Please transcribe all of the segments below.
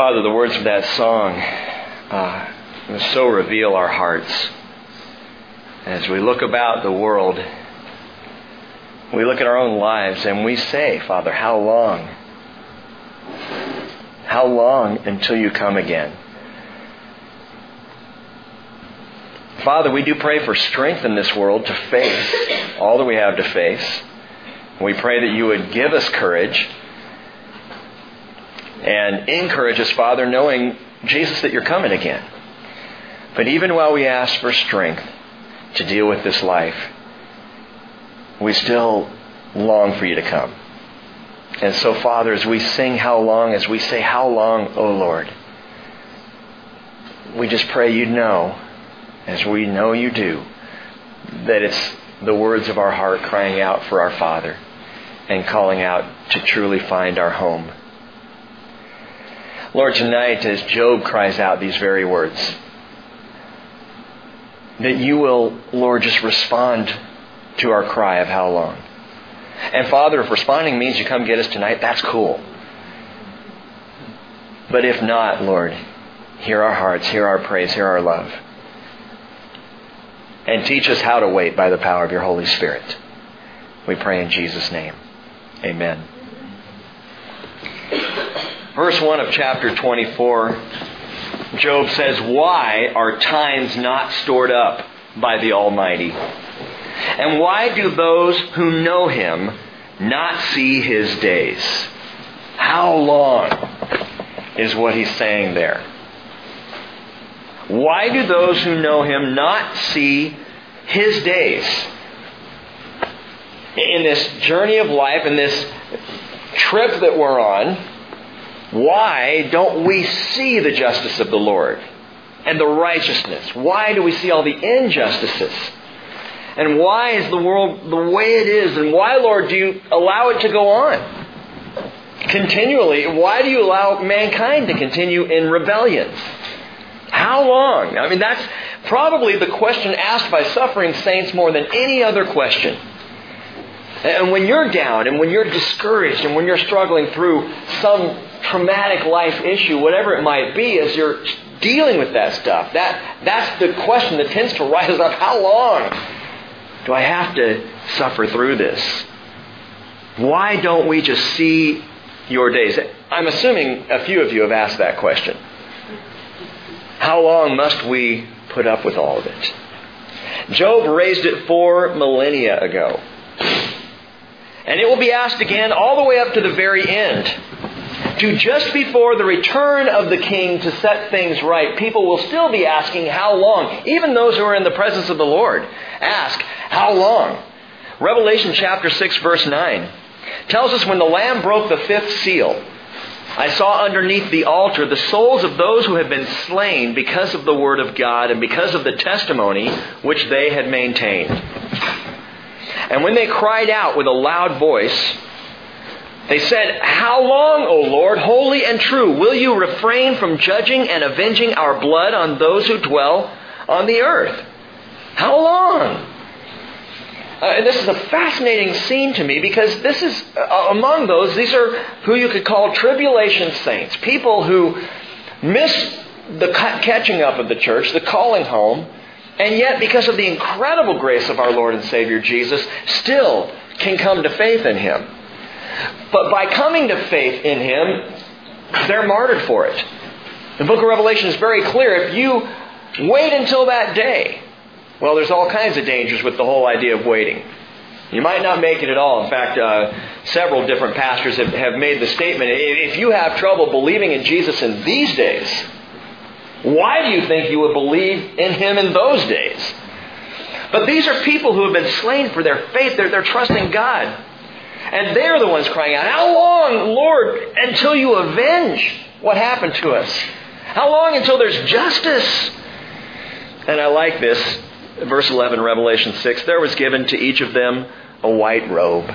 Father, the words of that song uh, so reveal our hearts. As we look about the world, we look at our own lives and we say, Father, how long? How long until you come again? Father, we do pray for strength in this world to face all that we have to face. We pray that you would give us courage and encourage us, Father, knowing, Jesus, that you're coming again. But even while we ask for strength to deal with this life, we still long for you to come. And so, Father, as we sing How Long, as we say, How Long, O Lord, we just pray you know, as we know you do, that it's the words of our heart crying out for our Father and calling out to truly find our home. Lord, tonight as Job cries out these very words, that you will, Lord, just respond to our cry of how long. And Father, if responding means you come get us tonight, that's cool. But if not, Lord, hear our hearts, hear our praise, hear our love. And teach us how to wait by the power of your Holy Spirit. We pray in Jesus' name. Amen. Verse 1 of chapter 24, Job says, Why are times not stored up by the Almighty? And why do those who know him not see his days? How long is what he's saying there? Why do those who know him not see his days? In this journey of life, in this trip that we're on, why don't we see the justice of the Lord and the righteousness? Why do we see all the injustices? And why is the world the way it is? And why, Lord, do you allow it to go on? Continually, why do you allow mankind to continue in rebellion? How long? I mean, that's probably the question asked by suffering saints more than any other question. And when you're down and when you're discouraged and when you're struggling through some traumatic life issue, whatever it might be, as you're dealing with that stuff, that, that's the question that tends to rise up. How long do I have to suffer through this? Why don't we just see your days? I'm assuming a few of you have asked that question. How long must we put up with all of it? Job raised it four millennia ago. And it will be asked again all the way up to the very end. To just before the return of the king to set things right, people will still be asking how long. Even those who are in the presence of the Lord ask, how long? Revelation chapter 6 verse 9 tells us when the Lamb broke the fifth seal, I saw underneath the altar the souls of those who had been slain because of the word of God and because of the testimony which they had maintained. And when they cried out with a loud voice, they said, How long, O Lord, holy and true, will you refrain from judging and avenging our blood on those who dwell on the earth? How long? Uh, and this is a fascinating scene to me because this is uh, among those, these are who you could call tribulation saints, people who miss the catching up of the church, the calling home, and yet because of the incredible grace of our Lord and Savior Jesus, still can come to faith in Him. But by coming to faith in Him, they're martyred for it. The book of Revelation is very clear. If you wait until that day, well, there's all kinds of dangers with the whole idea of waiting. You might not make it at all. In fact, uh, several different pastors have, have made the statement if you have trouble believing in Jesus in these days, why do you think you would believe in him in those days? But these are people who have been slain for their faith. They're, they're trusting God. And they're the ones crying out, How long, Lord, until you avenge what happened to us? How long until there's justice? And I like this verse 11, Revelation 6, there was given to each of them a white robe.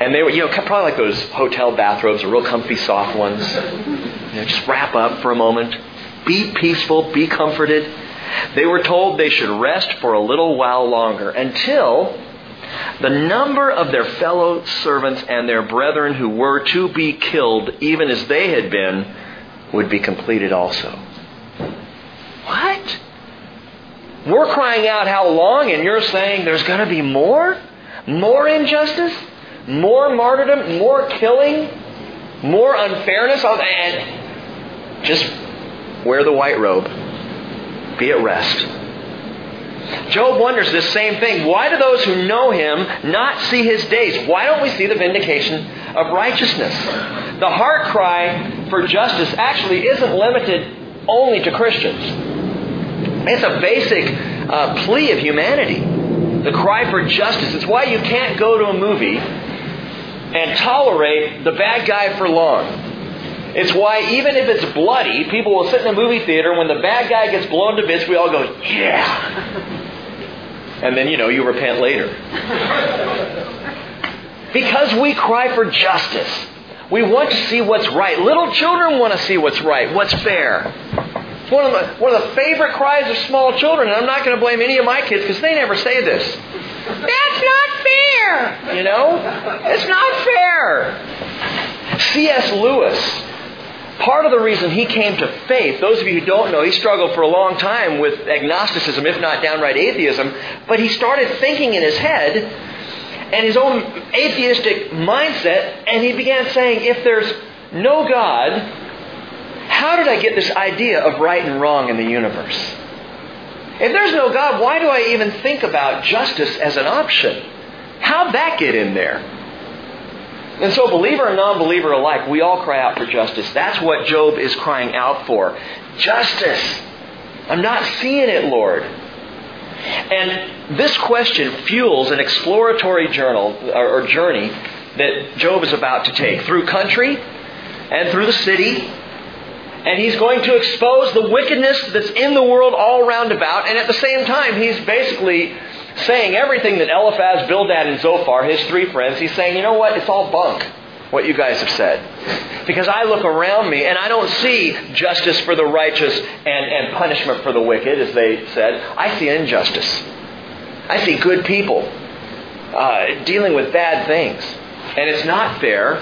And they were, you know, probably like those hotel bathrobes, real comfy, soft ones. You know, just wrap up for a moment. Be peaceful, be comforted. They were told they should rest for a little while longer until the number of their fellow servants and their brethren who were to be killed, even as they had been, would be completed also. What? We're crying out how long, and you're saying there's going to be more? More injustice? More martyrdom? More killing? More unfairness? And just wear the white robe. Be at rest. Job wonders this same thing. Why do those who know him not see his days? Why don't we see the vindication of righteousness? The heart cry for justice actually isn't limited only to Christians. It's a basic uh, plea of humanity. The cry for justice. It's why you can't go to a movie and tolerate the bad guy for long. It's why even if it's bloody, people will sit in a movie theater when the bad guy gets blown to bits, we all go, yeah. And then, you know, you repent later. because we cry for justice. We want to see what's right. Little children want to see what's right, what's fair. One of, the, one of the favorite cries of small children, and I'm not going to blame any of my kids because they never say this. That's not fair! You know? It's not fair. C.S. Lewis, part of the reason he came to faith, those of you who don't know, he struggled for a long time with agnosticism, if not downright atheism, but he started thinking in his head and his own atheistic mindset, and he began saying, if there's no God, how did I get this idea of right and wrong in the universe? If there's no God, why do I even think about justice as an option? How'd that get in there? And so, believer and non believer alike, we all cry out for justice. That's what Job is crying out for. Justice. I'm not seeing it, Lord. And this question fuels an exploratory journal or journey that Job is about to take through country and through the city and he's going to expose the wickedness that's in the world all round about, and at the same time, he's basically saying everything that Eliphaz, Bildad, and Zophar, his three friends, he's saying, you know what, it's all bunk, what you guys have said. Because I look around me and I don't see justice for the righteous and, and punishment for the wicked, as they said. I see injustice. I see good people uh, dealing with bad things. And it's not fair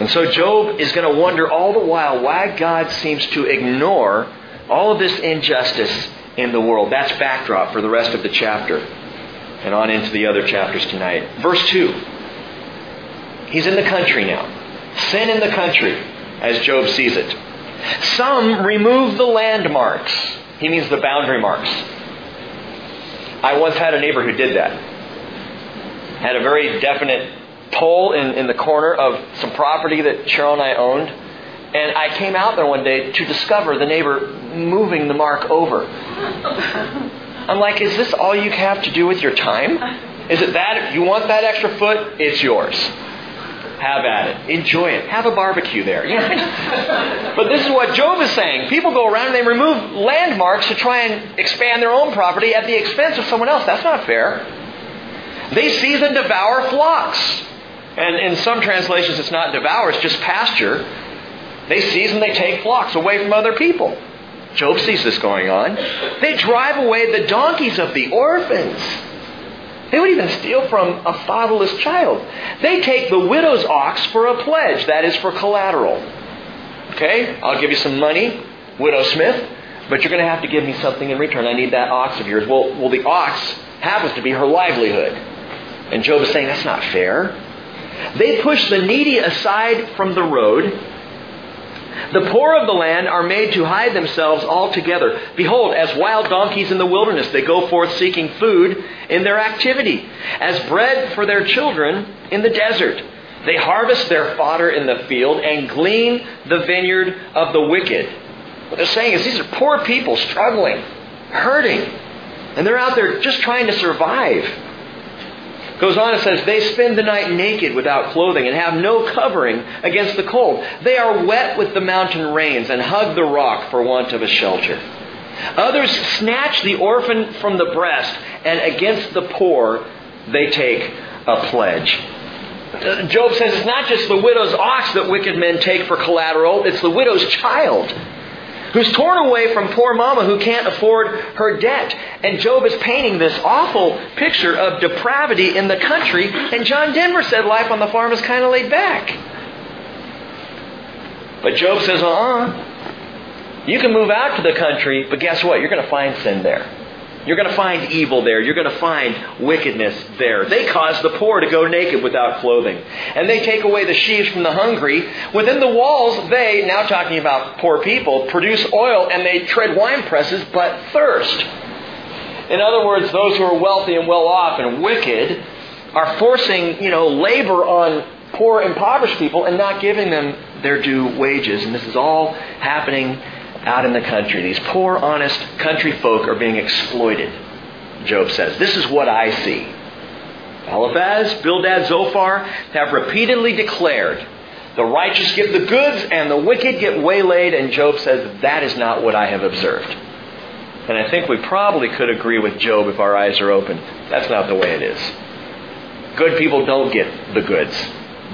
and so Job is going to wonder all the while why God seems to ignore all of this injustice in the world. That's backdrop for the rest of the chapter and on into the other chapters tonight. Verse 2. He's in the country now. Sin in the country, as Job sees it. Some remove the landmarks. He means the boundary marks. I once had a neighbor who did that. Had a very definite pole in, in the corner of some property that Cheryl and I owned. And I came out there one day to discover the neighbor moving the mark over. I'm like, is this all you have to do with your time? Is it that? You want that extra foot? It's yours. Have at it. Enjoy it. Have a barbecue there. but this is what Job is saying. People go around and they remove landmarks to try and expand their own property at the expense of someone else. That's not fair. They seize and devour flocks. And in some translations, it's not devour, it's just pasture. They seize and they take flocks away from other people. Job sees this going on. They drive away the donkeys of the orphans. They would even steal from a fatherless child. They take the widow's ox for a pledge, that is for collateral. Okay, I'll give you some money, widow Smith, but you're going to have to give me something in return. I need that ox of yours. Well, well, the ox happens to be her livelihood. And Job is saying, that's not fair. They push the needy aside from the road. The poor of the land are made to hide themselves altogether. Behold, as wild donkeys in the wilderness, they go forth seeking food in their activity, as bread for their children in the desert. They harvest their fodder in the field and glean the vineyard of the wicked. What they're saying is these are poor people struggling, hurting, and they're out there just trying to survive. Goes on and says, They spend the night naked without clothing and have no covering against the cold. They are wet with the mountain rains and hug the rock for want of a shelter. Others snatch the orphan from the breast, and against the poor they take a pledge. Uh, Job says it's not just the widow's ox that wicked men take for collateral, it's the widow's child who's torn away from poor mama who can't afford her debt. And Job is painting this awful picture of depravity in the country. And John Denver said life on the farm is kind of laid back. But Job says, uh uh You can move out to the country, but guess what? You're going to find sin there. You're going to find evil there. You're going to find wickedness there. They cause the poor to go naked without clothing. And they take away the sheaves from the hungry. Within the walls, they, now talking about poor people, produce oil and they tread wine presses, but thirst. In other words, those who are wealthy and well off and wicked are forcing, you know, labor on poor, impoverished people and not giving them their due wages. And this is all happening out in the country. These poor, honest country folk are being exploited, Job says. This is what I see. Eliphaz, Bildad, Zophar have repeatedly declared the righteous get the goods and the wicked get waylaid, and Job says that is not what I have observed. And I think we probably could agree with Job if our eyes are open. That's not the way it is. Good people don't get the goods.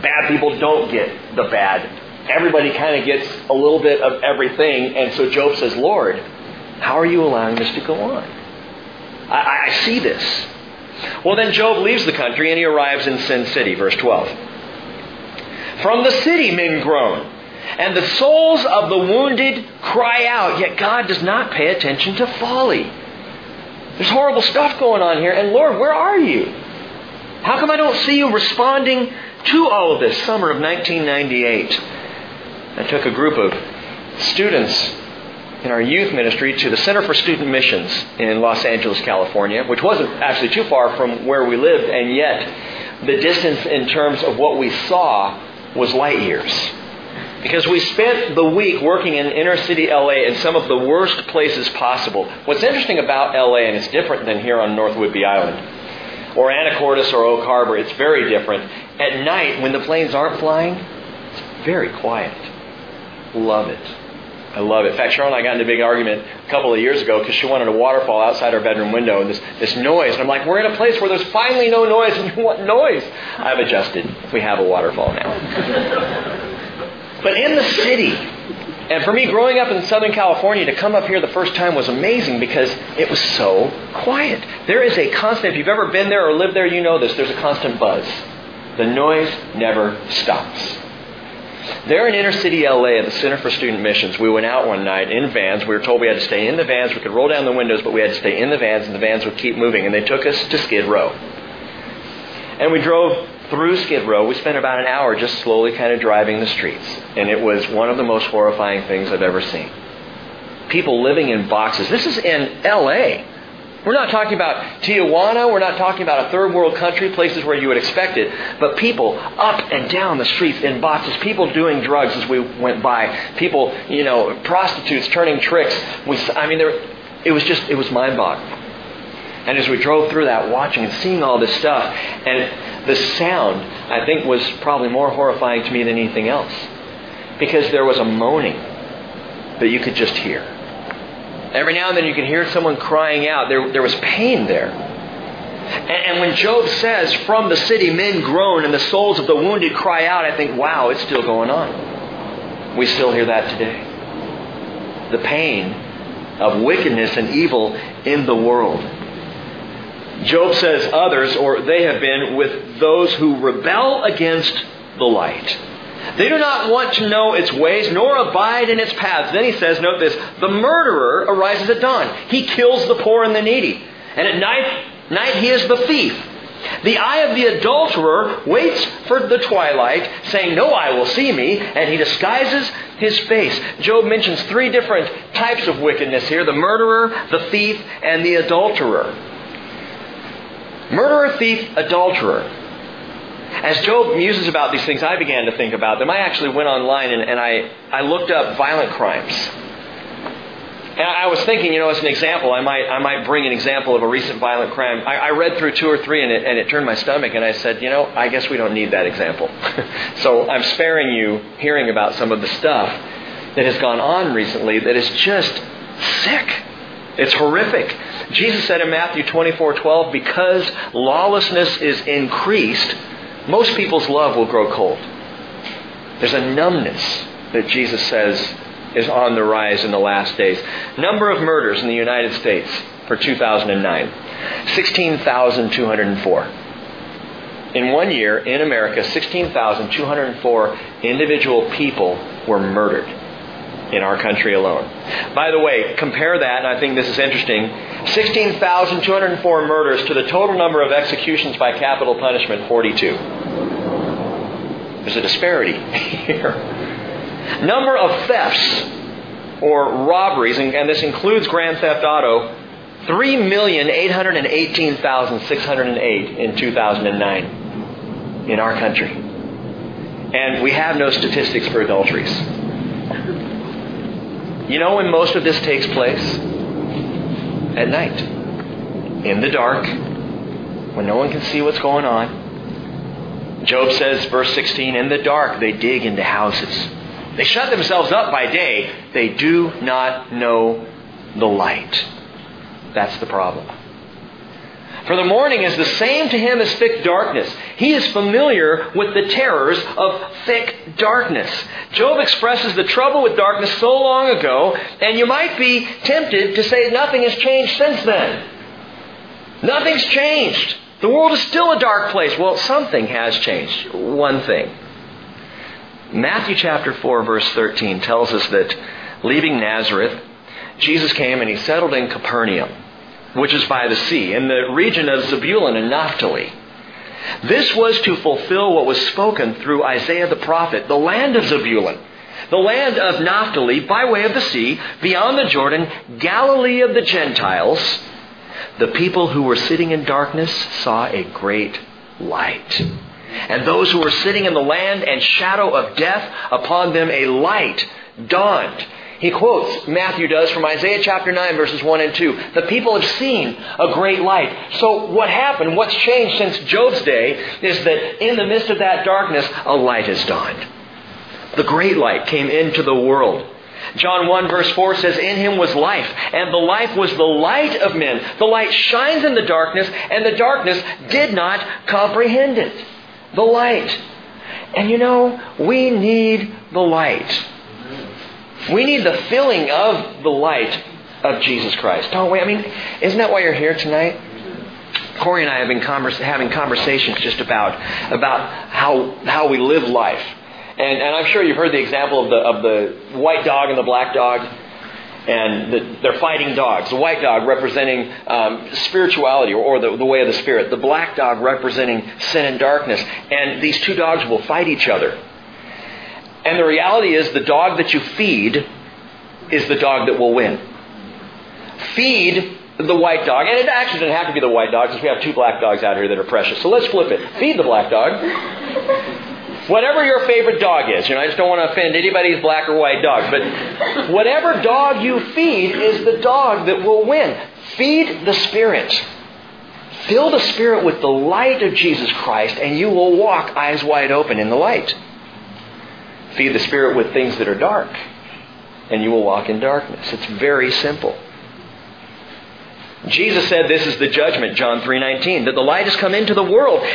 Bad people don't get the bad everybody kind of gets a little bit of everything. And so Job says, Lord, how are you allowing this to go on? I, I see this. Well, then Job leaves the country and he arrives in Sin City, verse 12. From the city men groan, and the souls of the wounded cry out, yet God does not pay attention to folly. There's horrible stuff going on here, and Lord, where are you? How come I don't see you responding to all of this? Summer of 1998. I took a group of students in our youth ministry to the Center for Student Missions in Los Angeles, California, which wasn't actually too far from where we lived, and yet the distance in terms of what we saw was light years. Because we spent the week working in inner city LA in some of the worst places possible. What's interesting about LA, and it's different than here on North Whidbey Island, or Anacortes or Oak Harbor, it's very different. At night, when the planes aren't flying, it's very quiet. Love it. I love it. In fact, Cheryl and I got into a big argument a couple of years ago because she wanted a waterfall outside our bedroom window and this, this noise. And I'm like, we're in a place where there's finally no noise and you want noise. I've adjusted. We have a waterfall now. but in the city, and for me, growing up in Southern California, to come up here the first time was amazing because it was so quiet. There is a constant, if you've ever been there or lived there, you know this, there's a constant buzz. The noise never stops. There in inner city LA at the Center for Student Missions, we went out one night in vans. We were told we had to stay in the vans. We could roll down the windows, but we had to stay in the vans, and the vans would keep moving. And they took us to Skid Row. And we drove through Skid Row. We spent about an hour just slowly kind of driving the streets. And it was one of the most horrifying things I've ever seen. People living in boxes. This is in LA. We're not talking about Tijuana. We're not talking about a third world country, places where you would expect it. But people up and down the streets in boxes. People doing drugs as we went by. People, you know, prostitutes turning tricks. We, I mean, there, it was just, it was mind boggling. And as we drove through that, watching and seeing all this stuff, and the sound, I think, was probably more horrifying to me than anything else. Because there was a moaning that you could just hear. Every now and then you can hear someone crying out. There, there was pain there. And, and when Job says, From the city men groan and the souls of the wounded cry out, I think, wow, it's still going on. We still hear that today. The pain of wickedness and evil in the world. Job says others, or they have been, with those who rebel against the light. They do not want to know its ways, nor abide in its paths. Then he says, note this, the murderer arises at dawn. He kills the poor and the needy. And at night, night he is the thief. The eye of the adulterer waits for the twilight, saying, No eye will see me, and he disguises his face. Job mentions three different types of wickedness here the murderer, the thief, and the adulterer. Murderer, thief, adulterer. As Job muses about these things, I began to think about them. I actually went online and, and I, I looked up violent crimes. And I was thinking, you know, as an example, I might, I might bring an example of a recent violent crime. I, I read through two or three and it, and it turned my stomach, and I said, you know, I guess we don't need that example. so I'm sparing you hearing about some of the stuff that has gone on recently that is just sick. It's horrific. Jesus said in Matthew 24 12, because lawlessness is increased, most people's love will grow cold. There's a numbness that Jesus says is on the rise in the last days. Number of murders in the United States for 2009 16,204. In one year in America, 16,204 individual people were murdered in our country alone. By the way, compare that, and I think this is interesting 16,204 murders to the total number of executions by capital punishment 42. There's a disparity here. Number of thefts or robberies, and, this includes Grand Theft Auto, 3,818,608 in 2009 in our country. And we have no statistics for adulteries. You know when most of this takes place? At night. In the dark, when no one can see what's going on. Job says, verse 16, in the dark they dig into houses. They shut themselves up by day. They do not know the light. That's the problem. For the morning is the same to him as thick darkness. He is familiar with the terrors of thick darkness. Job expresses the trouble with darkness so long ago, and you might be tempted to say nothing has changed since then. Nothing's changed. The world is still a dark place. Well, something has changed. One thing. Matthew chapter 4, verse 13 tells us that leaving Nazareth, Jesus came and he settled in Capernaum which is by the sea, in the region of Zebulun and Naphtali. This was to fulfill what was spoken through Isaiah the prophet, the land of Zebulun, the land of Naphtali by way of the sea, beyond the Jordan, Galilee of the Gentiles. The people who were sitting in darkness saw a great light. And those who were sitting in the land and shadow of death, upon them a light dawned. He quotes, Matthew does, from Isaiah chapter 9, verses 1 and 2. The people have seen a great light. So what happened, what's changed since Job's day, is that in the midst of that darkness, a light has dawned. The great light came into the world. John 1 verse 4 says, In him was life, and the life was the light of men. The light shines in the darkness, and the darkness did not comprehend it. The light. And you know, we need the light. We need the filling of the light of Jesus Christ, don't we? I mean, isn't that why you're here tonight? Corey and I have been having conversations just about about how how we live life, and and I'm sure you've heard the example of the of the white dog and the black dog, and the, they're fighting dogs. The white dog representing um, spirituality or, or the, the way of the spirit, the black dog representing sin and darkness, and these two dogs will fight each other. And the reality is, the dog that you feed is the dog that will win. Feed the white dog, and it actually doesn't have to be the white dog because we have two black dogs out here that are precious. So let's flip it. Feed the black dog. Whatever your favorite dog is, you know, I just don't want to offend anybody's black or white dog, but whatever dog you feed is the dog that will win. Feed the Spirit. Fill the Spirit with the light of Jesus Christ, and you will walk eyes wide open in the light. Feed the Spirit with things that are dark, and you will walk in darkness. It's very simple. Jesus said this is the judgment, John 3:19, that the light has come into the world,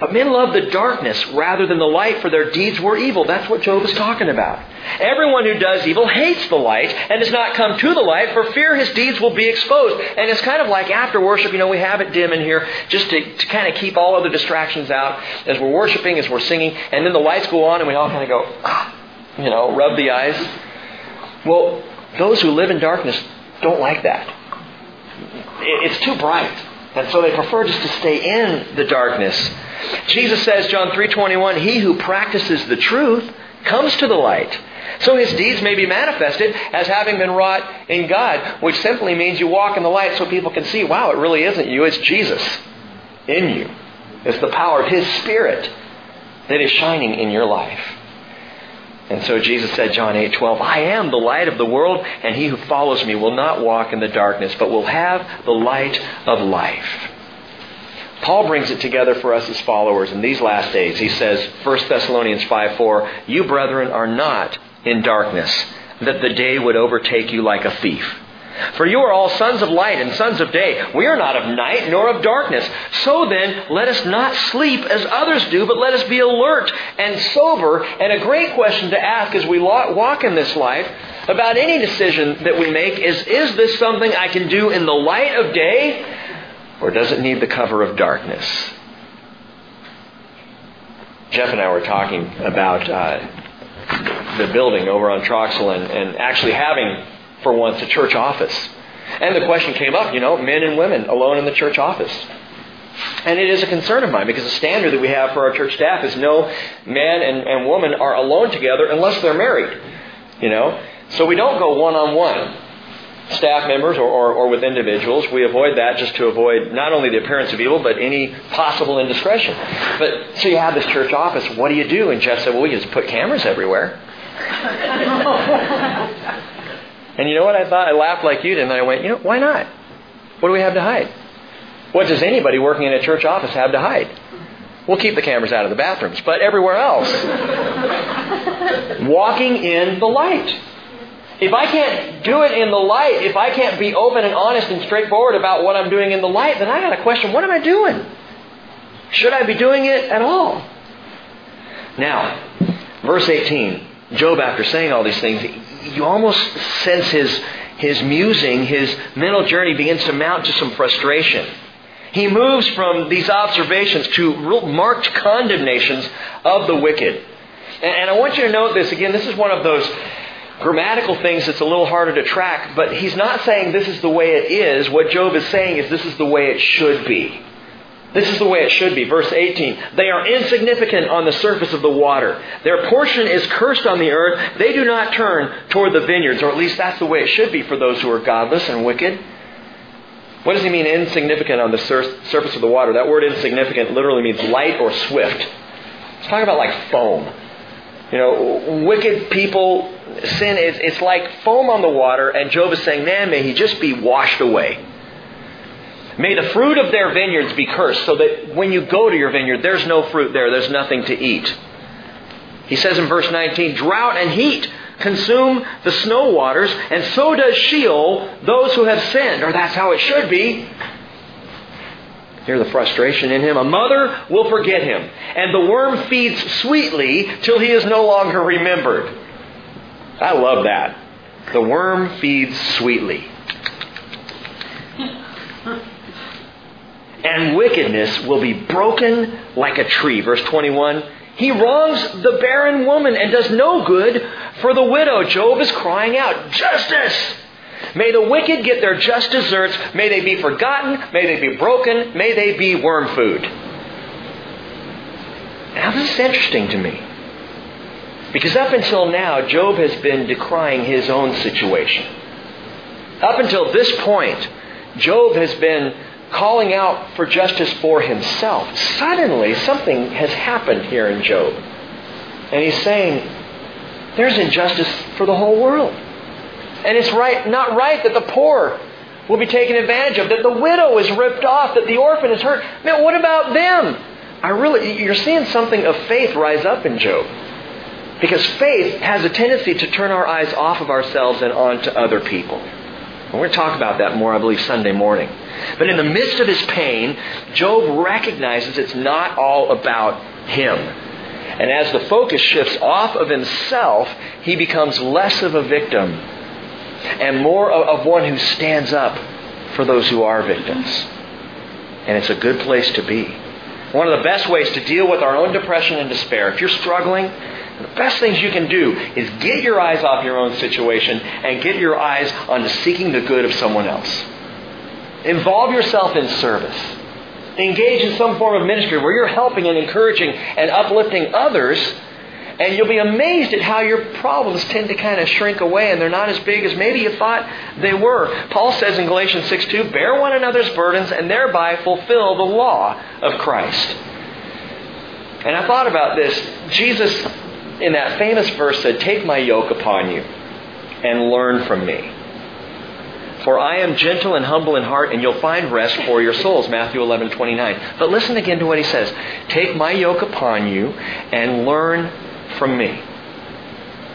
but men love the darkness rather than the light, for their deeds were evil. That's what Job is talking about. Everyone who does evil hates the light and does not come to the light for fear his deeds will be exposed. And it's kind of like after worship, you know, we have it dim in here just to, to kind of keep all other distractions out as we're worshiping, as we're singing, and then the lights go on and we all kind of go, ah, you know, rub the eyes. Well, those who live in darkness don't like that. It's too bright. And so they prefer just to stay in the darkness. Jesus says, John 3.21, He who practices the truth comes to the light. So his deeds may be manifested as having been wrought in God, which simply means you walk in the light so people can see, wow, it really isn't you, it's Jesus in you. It's the power of His Spirit that is shining in your life. And so Jesus said, John 8, 12, I am the light of the world, and he who follows me will not walk in the darkness, but will have the light of life. Paul brings it together for us as followers in these last days. He says, 1 Thessalonians 5, 4, You, brethren, are not in darkness, that the day would overtake you like a thief. For you are all sons of light and sons of day. We are not of night nor of darkness. So then, let us not sleep as others do, but let us be alert and sober. And a great question to ask as we walk in this life about any decision that we make is, is this something I can do in the light of day, or does it need the cover of darkness? Jeff and I were talking about uh, the building over on Troxel and, and actually having, for once, a church office. And the question came up, you know, men and women alone in the church office. And it is a concern of mine because the standard that we have for our church staff is no man and, and woman are alone together unless they're married. You know? So we don't go one on one staff members or, or, or, with individuals. We avoid that just to avoid not only the appearance of evil, but any possible indiscretion. But so you have this church office. What do you do? And Jeff said, well, we just put cameras everywhere. and you know what I thought? I laughed like you did, and I went, you know, why not? What do we have to hide? What does anybody working in a church office have to hide? We'll keep the cameras out of the bathrooms, but everywhere else. walking in the light. If I can't do it in the light, if I can't be open and honest and straightforward about what I'm doing in the light, then I got to question what am I doing? Should I be doing it at all? Now, verse 18, Job, after saying all these things, you almost sense his, his musing, his mental journey begins to mount to some frustration. He moves from these observations to marked condemnations of the wicked. And I want you to note this again. This is one of those grammatical things that's a little harder to track, but he's not saying this is the way it is. What Job is saying is this is the way it should be. This is the way it should be. Verse 18. They are insignificant on the surface of the water. Their portion is cursed on the earth. They do not turn toward the vineyards, or at least that's the way it should be for those who are godless and wicked. What does he mean insignificant on the sur- surface of the water? That word insignificant literally means light or swift. It's talking about like foam. You know, wicked people, sin is it's like foam on the water, and Job is saying, Man, may he just be washed away. May the fruit of their vineyards be cursed, so that when you go to your vineyard, there's no fruit there, there's nothing to eat. He says in verse 19, Drought and heat consume the snow waters, and so does Sheol those who have sinned, or that's how it should be. Hear the frustration in him. A mother will forget him, and the worm feeds sweetly till he is no longer remembered. I love that. The worm feeds sweetly. and wickedness will be broken like a tree. Verse 21. He wrongs the barren woman and does no good for the widow. Job is crying out, Justice! May the wicked get their just deserts. May they be forgotten. May they be broken. May they be worm food. Now, this is interesting to me. Because up until now, Job has been decrying his own situation. Up until this point, Job has been calling out for justice for himself. Suddenly, something has happened here in Job. And he's saying, there's injustice for the whole world. And it's right, not right that the poor will be taken advantage of, that the widow is ripped off, that the orphan is hurt. Man, what about them? I really, you're seeing something of faith rise up in Job. Because faith has a tendency to turn our eyes off of ourselves and onto other people. And we're going to talk about that more, I believe, Sunday morning. But in the midst of his pain, Job recognizes it's not all about him. And as the focus shifts off of himself, he becomes less of a victim and more of one who stands up for those who are victims. And it's a good place to be. One of the best ways to deal with our own depression and despair, if you're struggling, the best things you can do is get your eyes off your own situation and get your eyes onto seeking the good of someone else. Involve yourself in service. Engage in some form of ministry where you're helping and encouraging and uplifting others and you'll be amazed at how your problems tend to kind of shrink away and they're not as big as maybe you thought they were. Paul says in Galatians 6 2, bear one another's burdens and thereby fulfill the law of Christ. And I thought about this. Jesus, in that famous verse, said, Take my yoke upon you and learn from me. For I am gentle and humble in heart, and you'll find rest for your souls. Matthew 11, 29. But listen again to what he says. Take my yoke upon you and learn from me.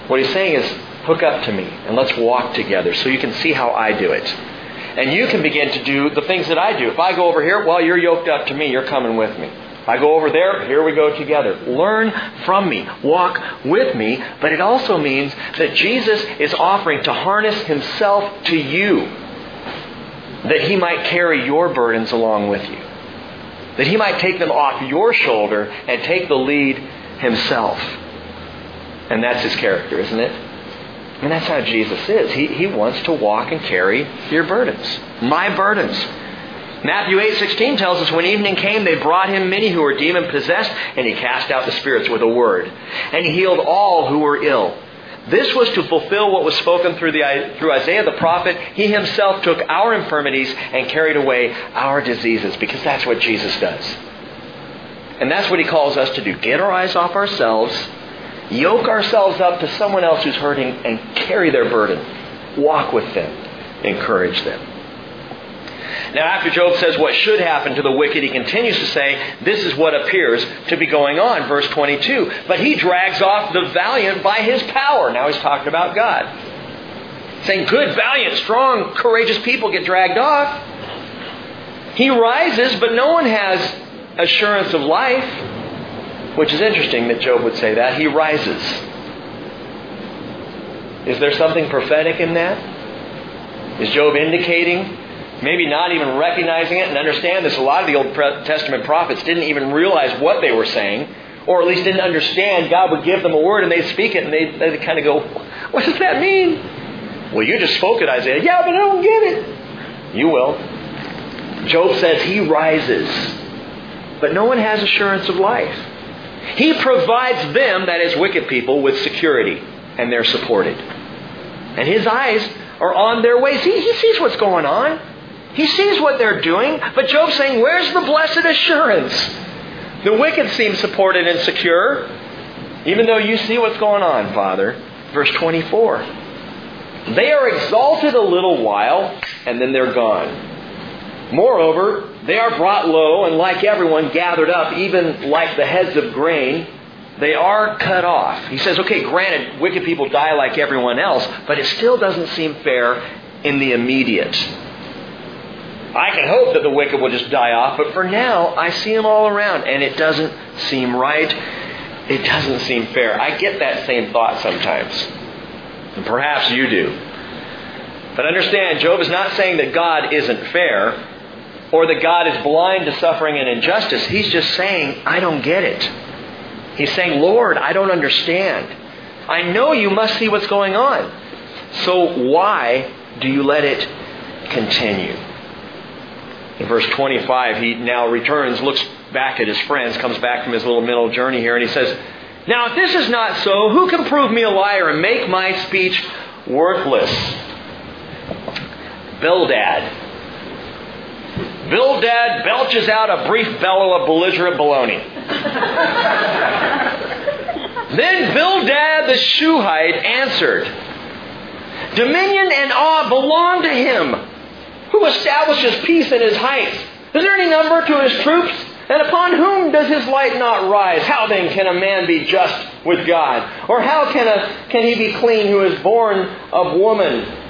What he's saying is, hook up to me and let's walk together so you can see how I do it. And you can begin to do the things that I do. If I go over here, well, you're yoked up to me. You're coming with me. If I go over there, here we go together. Learn from me. Walk with me. But it also means that Jesus is offering to harness himself to you that he might carry your burdens along with you. That he might take them off your shoulder and take the lead himself. And that's his character, isn't it? And that's how Jesus is. He, he wants to walk and carry your burdens. My burdens. Matthew 8:16 tells us when evening came they brought him many who were demon possessed and he cast out the spirits with a word and he healed all who were ill. This was to fulfill what was spoken through, the, through Isaiah the prophet. He himself took our infirmities and carried away our diseases because that's what Jesus does. And that's what he calls us to do. Get our eyes off ourselves, yoke ourselves up to someone else who's hurting, and carry their burden. Walk with them, encourage them. Now, after Job says what should happen to the wicked, he continues to say, This is what appears to be going on. Verse 22. But he drags off the valiant by his power. Now he's talking about God. Saying, Good, valiant, strong, courageous people get dragged off. He rises, but no one has assurance of life. Which is interesting that Job would say that. He rises. Is there something prophetic in that? Is Job indicating maybe not even recognizing it and understand this. A lot of the Old Testament prophets didn't even realize what they were saying, or at least didn't understand. God would give them a word and they'd speak it and they'd, they'd kind of go, What does that mean? Well, you just spoke it, Isaiah. Yeah, but I don't get it. You will. Job says he rises, but no one has assurance of life. He provides them, that is, wicked people, with security, and they're supported. And his eyes are on their ways. He, he sees what's going on. He sees what they're doing, but Job's saying, Where's the blessed assurance? The wicked seem supported and secure, even though you see what's going on, Father. Verse 24. They are exalted a little while, and then they're gone. Moreover, they are brought low, and like everyone, gathered up, even like the heads of grain. They are cut off. He says, okay, granted, wicked people die like everyone else, but it still doesn't seem fair in the immediate. I can hope that the wicked will just die off, but for now, I see them all around, and it doesn't seem right. It doesn't seem fair. I get that same thought sometimes. And perhaps you do. But understand, Job is not saying that God isn't fair or that God is blind to suffering and injustice. He's just saying, I don't get it. He's saying, Lord, I don't understand. I know you must see what's going on. So why do you let it continue? In verse 25, he now returns, looks back at his friends, comes back from his little mental journey here, and he says, Now, if this is not so, who can prove me a liar and make my speech worthless? Bildad. Bildad belches out a brief bellow of belligerent baloney. then Bildad the Shuhite answered, Dominion and awe belong to him who establishes peace in his heights? Is there any number to his troops? And upon whom does his light not rise? How then can a man be just with God? Or how can, a, can he be clean who is born of woman?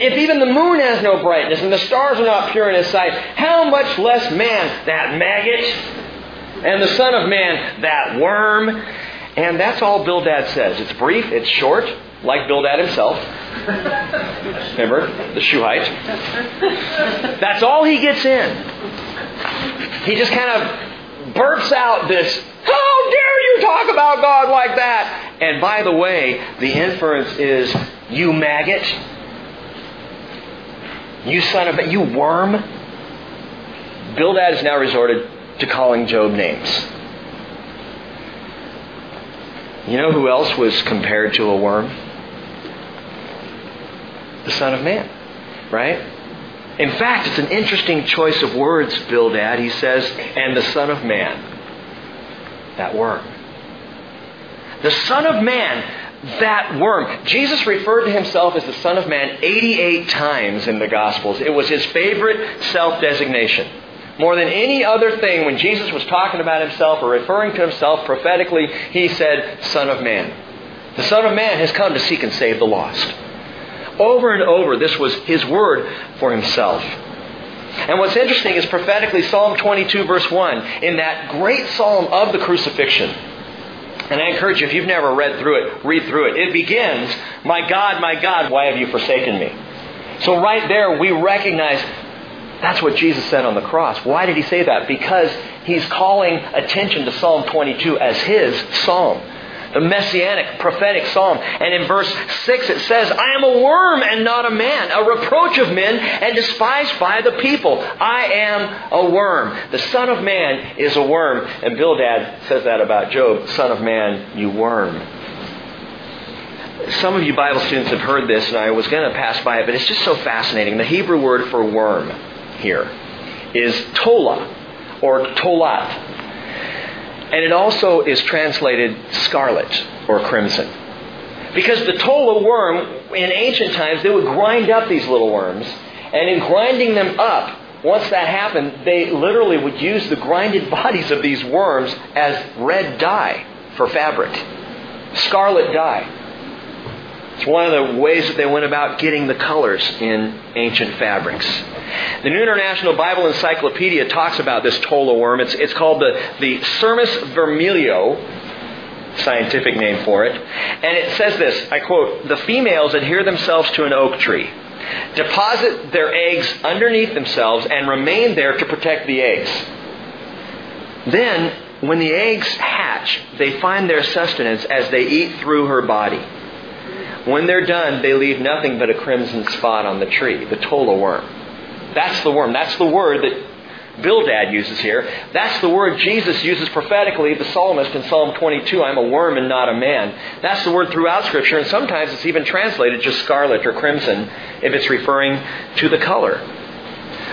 If even the moon has no brightness and the stars are not pure in his sight, how much less man, that maggot, and the Son of Man, that worm? And that's all Bildad says. It's brief, it's short, like Bildad himself. Remember, the Shuhite. That's all he gets in. He just kind of burps out this, How dare you talk about God like that? And by the way, the inference is, You maggot. You son of a, you worm. Bildad has now resorted to calling Job names. You know who else was compared to a worm? the Son of Man. Right? In fact, it's an interesting choice of words, Bildad. He says, and the Son of Man. That worm. The Son of Man, that worm. Jesus referred to himself as the Son of Man 88 times in the Gospels. It was his favorite self designation. More than any other thing, when Jesus was talking about himself or referring to himself prophetically, he said, Son of Man. The Son of Man has come to seek and save the lost. Over and over, this was his word for himself. And what's interesting is prophetically, Psalm 22, verse 1, in that great psalm of the crucifixion. And I encourage you, if you've never read through it, read through it. It begins, My God, my God, why have you forsaken me? So right there, we recognize that's what Jesus said on the cross. Why did he say that? Because he's calling attention to Psalm 22 as his psalm. The messianic prophetic psalm. And in verse 6 it says, I am a worm and not a man, a reproach of men and despised by the people. I am a worm. The Son of Man is a worm. And Bildad says that about Job, Son of Man, you worm. Some of you Bible students have heard this, and I was going to pass by it, but it's just so fascinating. The Hebrew word for worm here is tola, or tolat. And it also is translated scarlet or crimson. Because the tola worm, in ancient times, they would grind up these little worms, and in grinding them up, once that happened, they literally would use the grinded bodies of these worms as red dye for fabric, scarlet dye. It's one of the ways that they went about getting the colors in ancient fabrics. The New International Bible Encyclopedia talks about this tola worm. It's, it's called the, the Kermes vermilio, scientific name for it. And it says this, I quote, The females adhere themselves to an oak tree, deposit their eggs underneath themselves, and remain there to protect the eggs. Then, when the eggs hatch, they find their sustenance as they eat through her body. When they're done, they leave nothing but a crimson spot on the tree, the tola worm. That's the worm. That's the word that Bildad uses here. That's the word Jesus uses prophetically, the psalmist in Psalm 22, I'm a worm and not a man. That's the word throughout Scripture, and sometimes it's even translated just scarlet or crimson if it's referring to the color.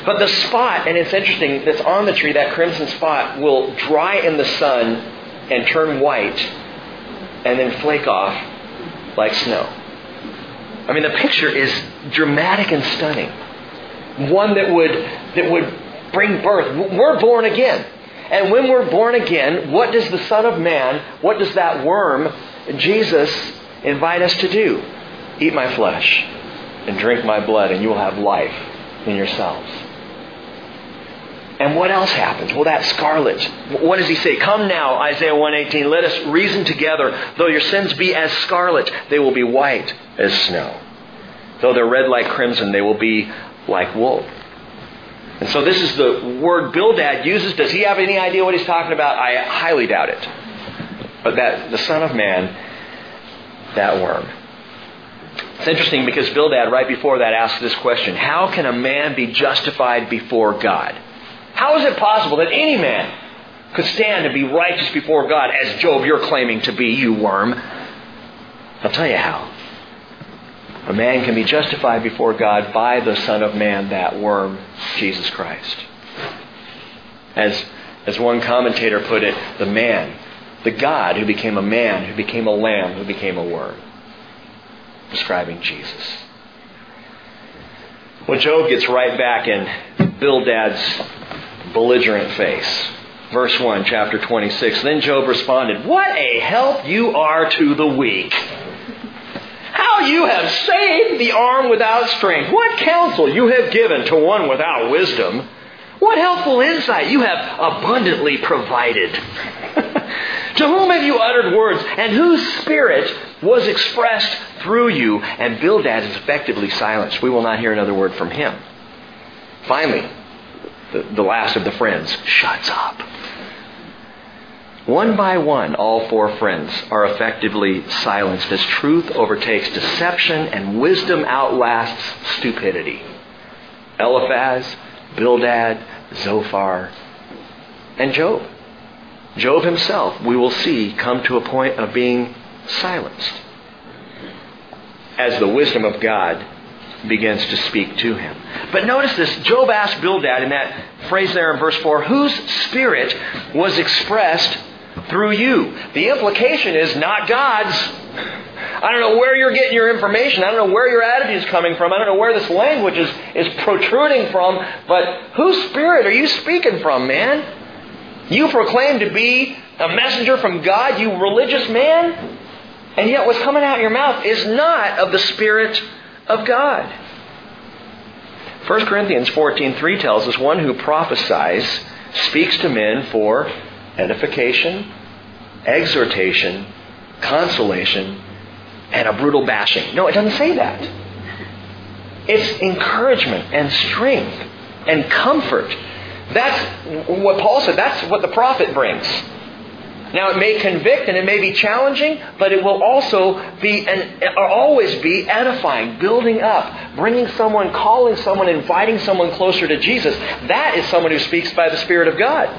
But the spot, and it's interesting, that's on the tree, that crimson spot, will dry in the sun and turn white and then flake off like snow. I mean, the picture is dramatic and stunning. One that would, that would bring birth. We're born again. And when we're born again, what does the Son of Man, what does that worm, Jesus, invite us to do? Eat my flesh and drink my blood, and you will have life in yourselves. And what else happens? Well, that scarlet. What does he say? Come now, Isaiah 118. Let us reason together. Though your sins be as scarlet, they will be white as snow. Though they're red like crimson, they will be like wool. And so this is the word Bildad uses. Does he have any idea what he's talking about? I highly doubt it. But that the Son of Man, that worm. It's interesting because Bildad, right before that, asks this question How can a man be justified before God? How is it possible that any man could stand and be righteous before God as Job, you're claiming to be, you worm? I'll tell you how. A man can be justified before God by the Son of Man, that worm, Jesus Christ. As, as one commentator put it, the man, the God who became a man, who became a lamb, who became a worm. Describing Jesus. Well, Job gets right back in Bildad's belligerent face. Verse 1, chapter 26. Then Job responded, What a help you are to the weak! How you have saved the arm without strength! What counsel you have given to one without wisdom! What helpful insight you have abundantly provided! to whom have you uttered words, and whose spirit was expressed through you? And Bildad is effectively silenced. We will not hear another word from him. Finally, the, the last of the friends, shuts up. One by one, all four friends are effectively silenced as truth overtakes deception and wisdom outlasts stupidity. Eliphaz, Bildad, Zophar, and Job. Job himself, we will see, come to a point of being silenced as the wisdom of God begins to speak to him. But notice this Job asked Bildad in that phrase there in verse 4 whose spirit was expressed through you. The implication is not God's. I don't know where you're getting your information. I don't know where your attitude is coming from. I don't know where this language is, is protruding from. But whose spirit are you speaking from, man? You proclaim to be a messenger from God, you religious man? And yet what's coming out of your mouth is not of the Spirit of God. 1 Corinthians 14:3 tells us one who prophesies speaks to men for edification, exhortation, consolation, and a brutal bashing. No, it doesn't say that. It's encouragement and strength and comfort. That's what Paul said. That's what the prophet brings. Now it may convict and it may be challenging, but it will also be and always be edifying, building up, bringing someone, calling someone, inviting someone closer to Jesus. That is someone who speaks by the Spirit of God.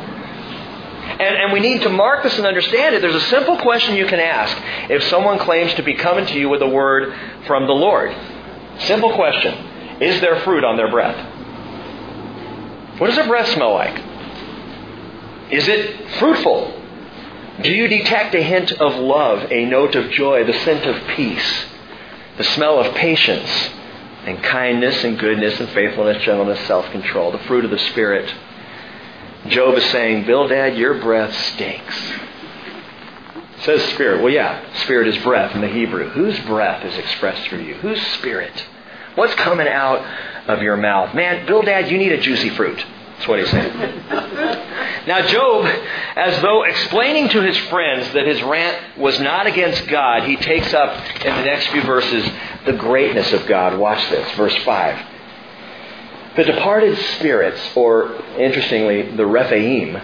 And, and we need to mark this and understand it. There's a simple question you can ask if someone claims to be coming to you with a word from the Lord. Simple question. Is there fruit on their breath? What does their breath smell like? Is it fruitful? Do you detect a hint of love, a note of joy, the scent of peace, the smell of patience, and kindness and goodness and faithfulness, gentleness, self control, the fruit of the Spirit? Job is saying, Bildad, your breath stinks. Says spirit. Well, yeah, spirit is breath in the Hebrew. Whose breath is expressed through you? Whose spirit? What's coming out of your mouth? Man, Bildad, you need a juicy fruit. That's what he's saying. now, Job, as though explaining to his friends that his rant was not against God, he takes up in the next few verses the greatness of God. Watch this, verse 5. The departed spirits, or interestingly, the Rephaim,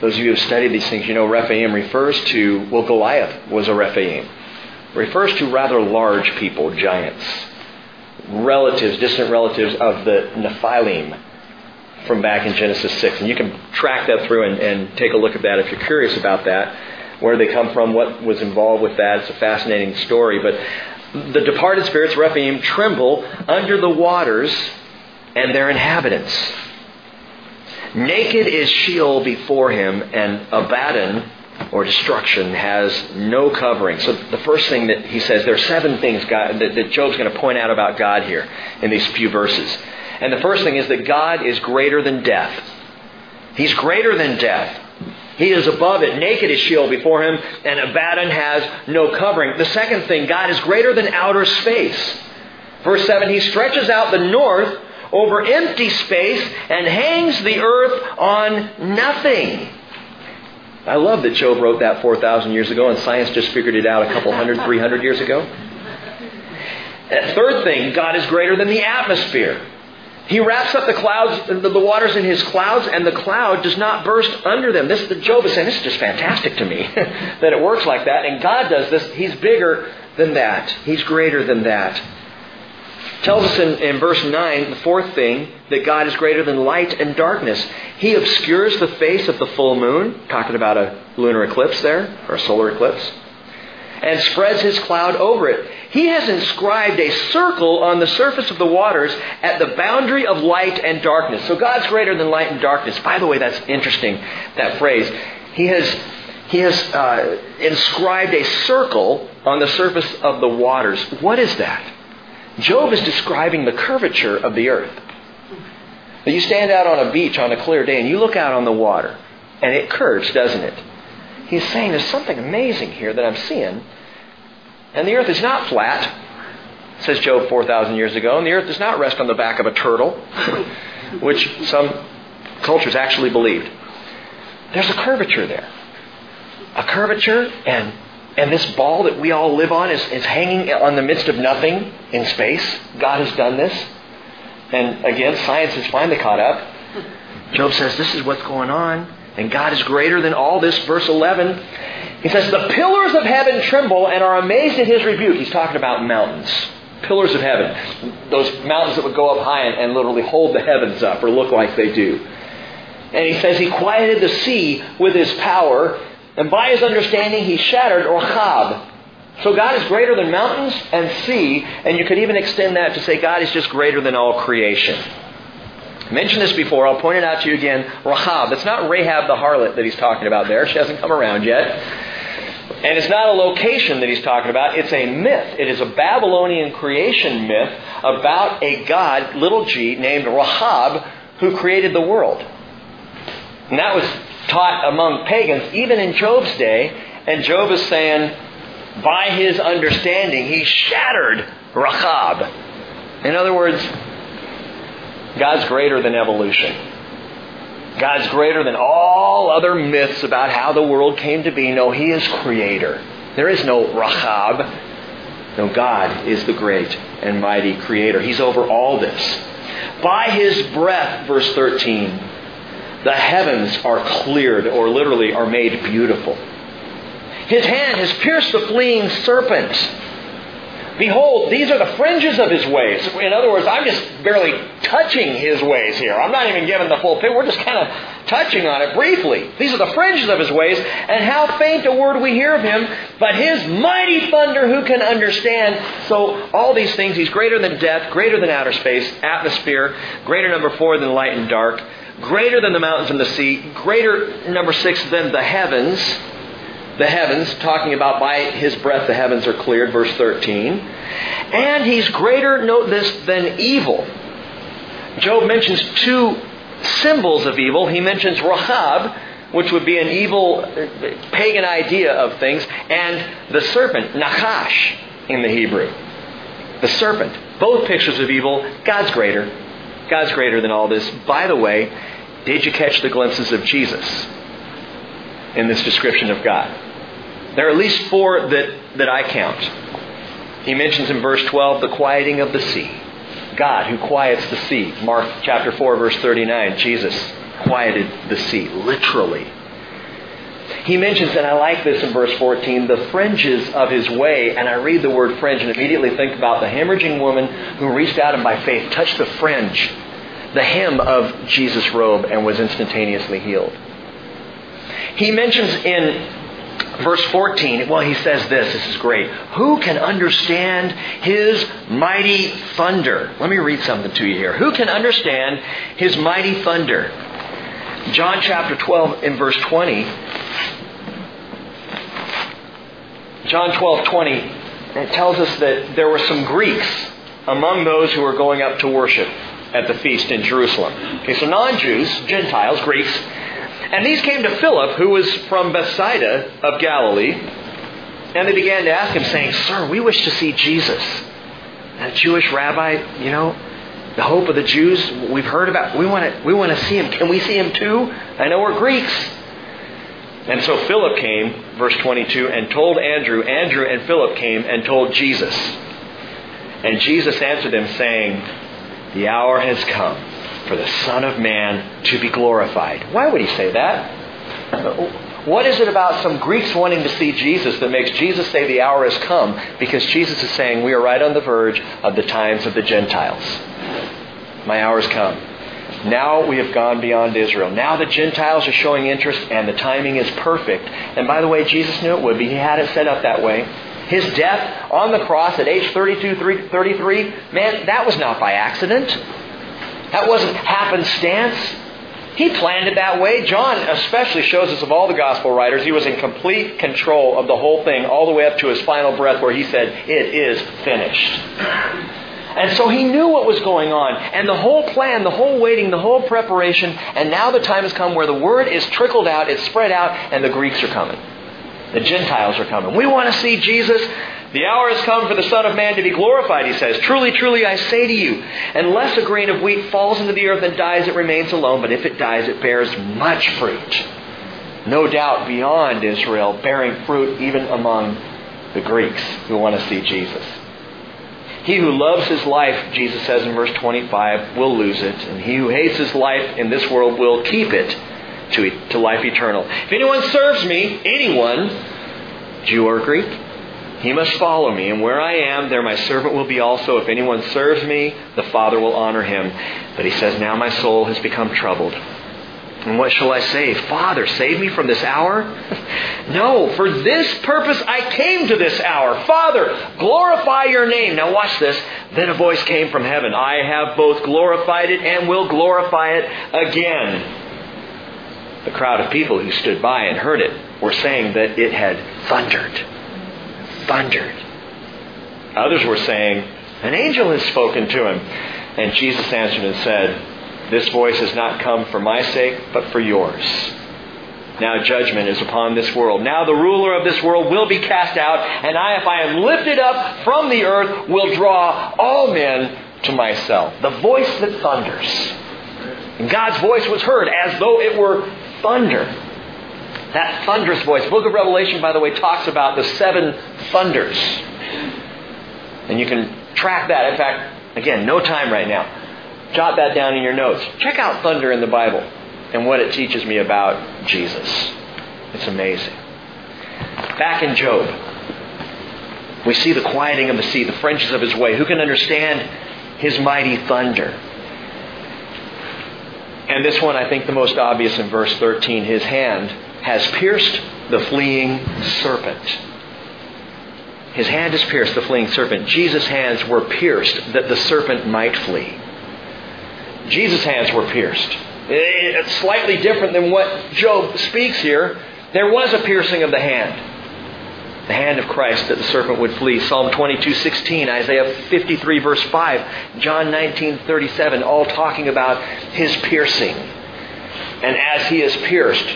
those of you who have studied these things, you know Rephaim refers to, well, Goliath was a Rephaim. Refers to rather large people, giants, relatives, distant relatives of the Nephilim from back in Genesis 6. And you can track that through and, and take a look at that if you're curious about that, where they come from, what was involved with that. It's a fascinating story. But the departed spirits, Rephaim, tremble under the waters and their inhabitants. Naked is Sheol before him, and Abaddon, or destruction, has no covering. So the first thing that he says, there are seven things God, that, that Job's going to point out about God here in these few verses. And the first thing is that God is greater than death. He's greater than death. He is above it. Naked is Sheol before him, and Abaddon has no covering. The second thing, God is greater than outer space. Verse 7, He stretches out the north over empty space and hangs the earth on nothing. I love that Job wrote that 4,000 years ago and science just figured it out a couple hundred, 300 years ago. third thing, God is greater than the atmosphere. He wraps up the clouds, the waters in his clouds, and the cloud does not burst under them. This, the Job is saying, this is just fantastic to me that it works like that. And God does this. He's bigger than that. He's greater than that. Tells us in, in verse 9, the fourth thing, that God is greater than light and darkness. He obscures the face of the full moon, talking about a lunar eclipse there, or a solar eclipse, and spreads his cloud over it. He has inscribed a circle on the surface of the waters at the boundary of light and darkness. So God's greater than light and darkness. By the way, that's interesting, that phrase. He has, he has uh, inscribed a circle on the surface of the waters. What is that? Job is describing the curvature of the earth. You stand out on a beach on a clear day and you look out on the water, and it curves, doesn't it? He's saying there's something amazing here that I'm seeing. And the earth is not flat, says Job 4,000 years ago, and the earth does not rest on the back of a turtle, which some cultures actually believed. There's a curvature there. A curvature and and this ball that we all live on is, is hanging on the midst of nothing in space. God has done this. And again, science has finally caught up. Job says, This is what's going on. And God is greater than all this. Verse 11, he says, The pillars of heaven tremble and are amazed at his rebuke. He's talking about mountains. Pillars of heaven. Those mountains that would go up high and, and literally hold the heavens up or look like they do. And he says, He quieted the sea with his power and by his understanding, he shattered Rahab. So God is greater than mountains and sea, and you could even extend that to say God is just greater than all creation. I mentioned this before. I'll point it out to you again. Rahab. It's not Rahab the harlot that he's talking about there. She hasn't come around yet. And it's not a location that he's talking about. It's a myth. It is a Babylonian creation myth about a god, little g, named Rahab, who created the world. And that was taught among pagans, even in Job's day. And Job is saying, by his understanding, he shattered Rahab. In other words, God's greater than evolution. God's greater than all other myths about how the world came to be. No, He is creator. There is no Rahab. No, God is the great and mighty creator. He's over all this. By His breath, verse 13, the heavens are cleared, or literally are made beautiful. His hand has pierced the fleeing serpent. Behold, these are the fringes of his ways. In other words, I'm just barely touching his ways here. I'm not even giving the full picture. We're just kind of touching on it briefly. These are the fringes of his ways, and how faint a word we hear of him, but his mighty thunder who can understand? So, all these things, he's greater than death, greater than outer space, atmosphere, greater number four than light and dark, greater than the mountains and the sea, greater number six than the heavens the heavens, talking about by his breath the heavens are cleared, verse 13. And he's greater, note this, than evil. Job mentions two symbols of evil. He mentions Rahab, which would be an evil uh, pagan idea of things, and the serpent, Nachash, in the Hebrew. The serpent. Both pictures of evil. God's greater. God's greater than all this. By the way, did you catch the glimpses of Jesus in this description of God? There are at least four that, that I count. He mentions in verse 12 the quieting of the sea. God who quiets the sea. Mark chapter 4, verse 39. Jesus quieted the sea, literally. He mentions, and I like this in verse 14, the fringes of his way. And I read the word fringe and immediately think about the hemorrhaging woman who reached out and by faith touched the fringe, the hem of Jesus' robe, and was instantaneously healed. He mentions in verse 14, well, he says this. This is great. Who can understand his mighty thunder? Let me read something to you here. Who can understand his mighty thunder? John chapter 12 in verse 20. John 12, 20, it tells us that there were some Greeks among those who were going up to worship at the feast in Jerusalem. Okay, so non Jews, Gentiles, Greeks, and these came to Philip, who was from Bethsaida of Galilee, and they began to ask him, saying, Sir, we wish to see Jesus. A Jewish rabbi, you know, the hope of the Jews, we've heard about. We want to, we want to see him. Can we see him too? I know we're Greeks. And so Philip came, verse 22, and told Andrew. Andrew and Philip came and told Jesus. And Jesus answered them, saying, The hour has come for the Son of Man to be glorified. Why would he say that? What is it about some Greeks wanting to see Jesus that makes Jesus say the hour has come? Because Jesus is saying we are right on the verge of the times of the Gentiles. My hour has come. Now we have gone beyond Israel. Now the Gentiles are showing interest and the timing is perfect. And by the way, Jesus knew it would be. He had it set up that way. His death on the cross at age 32, 33, man, that was not by accident. That wasn't happenstance. He planned it that way. John especially shows us of all the gospel writers, he was in complete control of the whole thing all the way up to his final breath where he said, It is finished. And so he knew what was going on. And the whole plan, the whole waiting, the whole preparation, and now the time has come where the word is trickled out, it's spread out, and the Greeks are coming. The Gentiles are coming. We want to see Jesus. The hour has come for the Son of Man to be glorified, he says. Truly, truly, I say to you, unless a grain of wheat falls into the earth and dies, it remains alone, but if it dies, it bears much fruit. No doubt beyond Israel, bearing fruit even among the Greeks who want to see Jesus. He who loves his life, Jesus says in verse 25, will lose it, and he who hates his life in this world will keep it to, to life eternal. If anyone serves me, anyone, Jew or Greek, he must follow me, and where I am, there my servant will be also. If anyone serves me, the Father will honor him. But he says, Now my soul has become troubled. And what shall I say? Father, save me from this hour? no, for this purpose I came to this hour. Father, glorify your name. Now watch this. Then a voice came from heaven. I have both glorified it and will glorify it again. The crowd of people who stood by and heard it were saying that it had thundered thundered. Others were saying, An angel has spoken to him. And Jesus answered and said, This voice has not come for my sake, but for yours. Now judgment is upon this world. Now the ruler of this world will be cast out, and I, if I am lifted up from the earth, will draw all men to myself. The voice that thunders. And God's voice was heard as though it were thunder. That thunderous voice. Book of Revelation, by the way, talks about the seven thunders. And you can track that. In fact, again, no time right now. Jot that down in your notes. Check out thunder in the Bible and what it teaches me about Jesus. It's amazing. Back in Job, we see the quieting of the sea, the fringes of his way. Who can understand his mighty thunder? And this one, I think, the most obvious in verse 13. His hand has pierced the fleeing serpent. His hand has pierced the fleeing serpent. Jesus' hands were pierced that the serpent might flee. Jesus' hands were pierced. Eh, it's slightly different than what Job speaks here. There was a piercing of the hand. The hand of Christ that the serpent would flee. Psalm 22, 16, Isaiah 53, verse 5, John 19, 37, all talking about his piercing. And as he is pierced,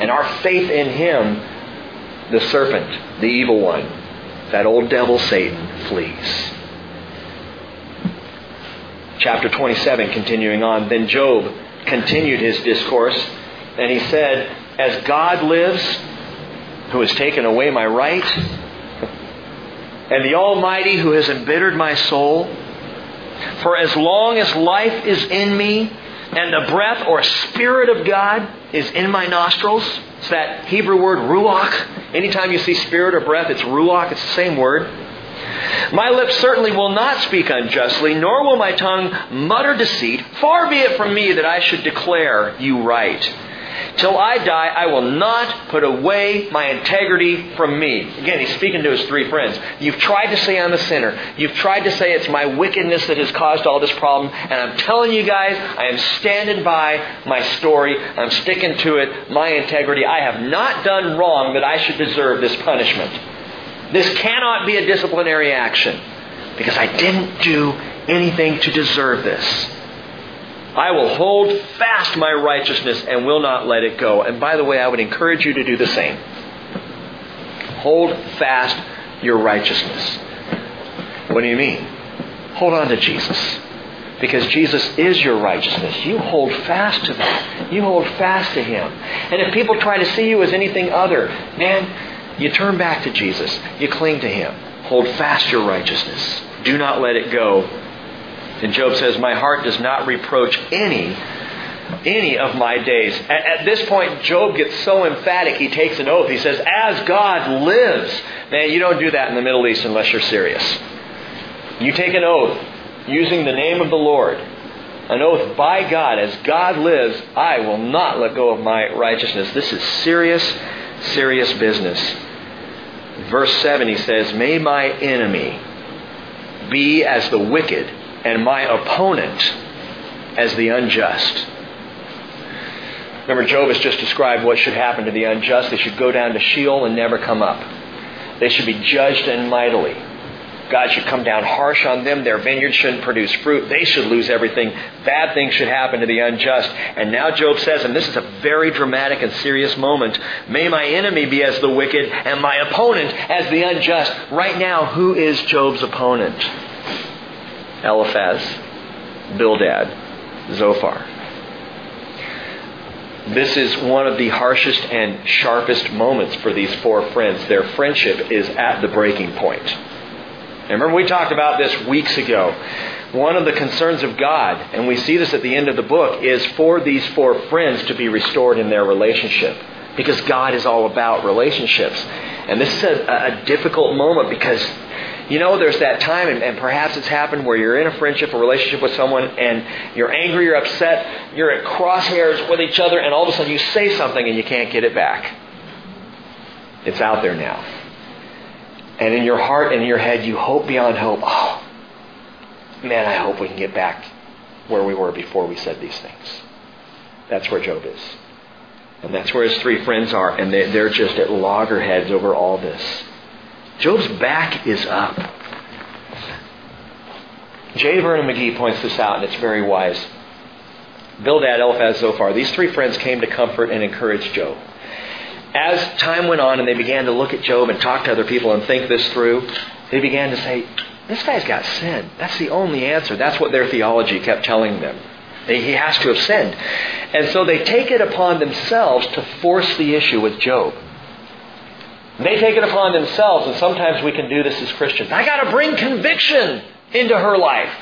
and our faith in him, the serpent, the evil one, that old devil Satan, flees. Chapter 27, continuing on. Then Job continued his discourse, and he said, As God lives, who has taken away my right, and the Almighty who has embittered my soul, for as long as life is in me, and the breath or spirit of God is in my nostrils, it's that Hebrew word ruach. Anytime you see spirit or breath, it's ruach, it's the same word. My lips certainly will not speak unjustly, nor will my tongue mutter deceit. Far be it from me that I should declare you right. Till I die, I will not put away my integrity from me. Again, he's speaking to his three friends. You've tried to say I'm a sinner. You've tried to say it's my wickedness that has caused all this problem. And I'm telling you guys, I am standing by my story. I'm sticking to it, my integrity. I have not done wrong that I should deserve this punishment. This cannot be a disciplinary action because I didn't do anything to deserve this. I will hold fast my righteousness and will not let it go. And by the way, I would encourage you to do the same. Hold fast your righteousness. What do you mean? Hold on to Jesus. Because Jesus is your righteousness. You hold fast to that. You hold fast to Him. And if people try to see you as anything other, man, you turn back to Jesus. You cling to Him. Hold fast your righteousness. Do not let it go and Job says, My heart does not reproach any any of my days. At, at, this point, Job gets so emphatic, he takes an oath. He says, As God lives. Man, you don't do that in the Middle East unless you're serious. You take an oath using the name of the Lord, an oath by God, as God lives, I will not let go of my righteousness. This is serious, serious business. Verse 7, he says, May my enemy be as the wicked and my opponent as the unjust. Remember, Job has just described what should happen to the unjust. They should go down to Sheol and never come up. They should be judged and mightily. God should come down harsh on them. Their vineyard shouldn't produce fruit. They should lose everything. Bad things should happen to the unjust. And now Job says, and this is a very dramatic and serious moment, may my enemy be as the wicked and my opponent as the unjust. Right now, who is Job's opponent? Eliphaz, Bildad, Zophar. This is one of the harshest and sharpest moments for these four friends. Their friendship is at the breaking point. And remember, we talked about this weeks ago. One of the concerns of God, and we see this at the end of the book, is for these four friends to be restored in their relationship. Because God is all about relationships. And this is a, a difficult moment because you know, there's that time, and, and, perhaps it's happened where you're in a friendship, or relationship with someone, and you're angry, you're upset, you're at crosshairs with each other, and all of a sudden you say something and you can't get it back. It's out there now. And in your heart and in your head, you hope beyond hope. Oh, man, I hope we can get back where we were before we said these things. That's where Job is. And that's where his three friends are, and they're just at loggerheads over all this. Job's back is up. J. Vernon McGee points this out, and it's very wise. Bildad, Eliphaz, Zophar, these three friends came to comfort and encourage Job. As time went on and they began to look at Job and talk to other people and think this through, they began to say, This guy's got sin. That's the only answer. That's what their theology kept telling them. He has to have sinned. And so they take it upon themselves to force the issue with Job. They take it upon themselves, and sometimes we can do this as Christians. I got to bring conviction into her life.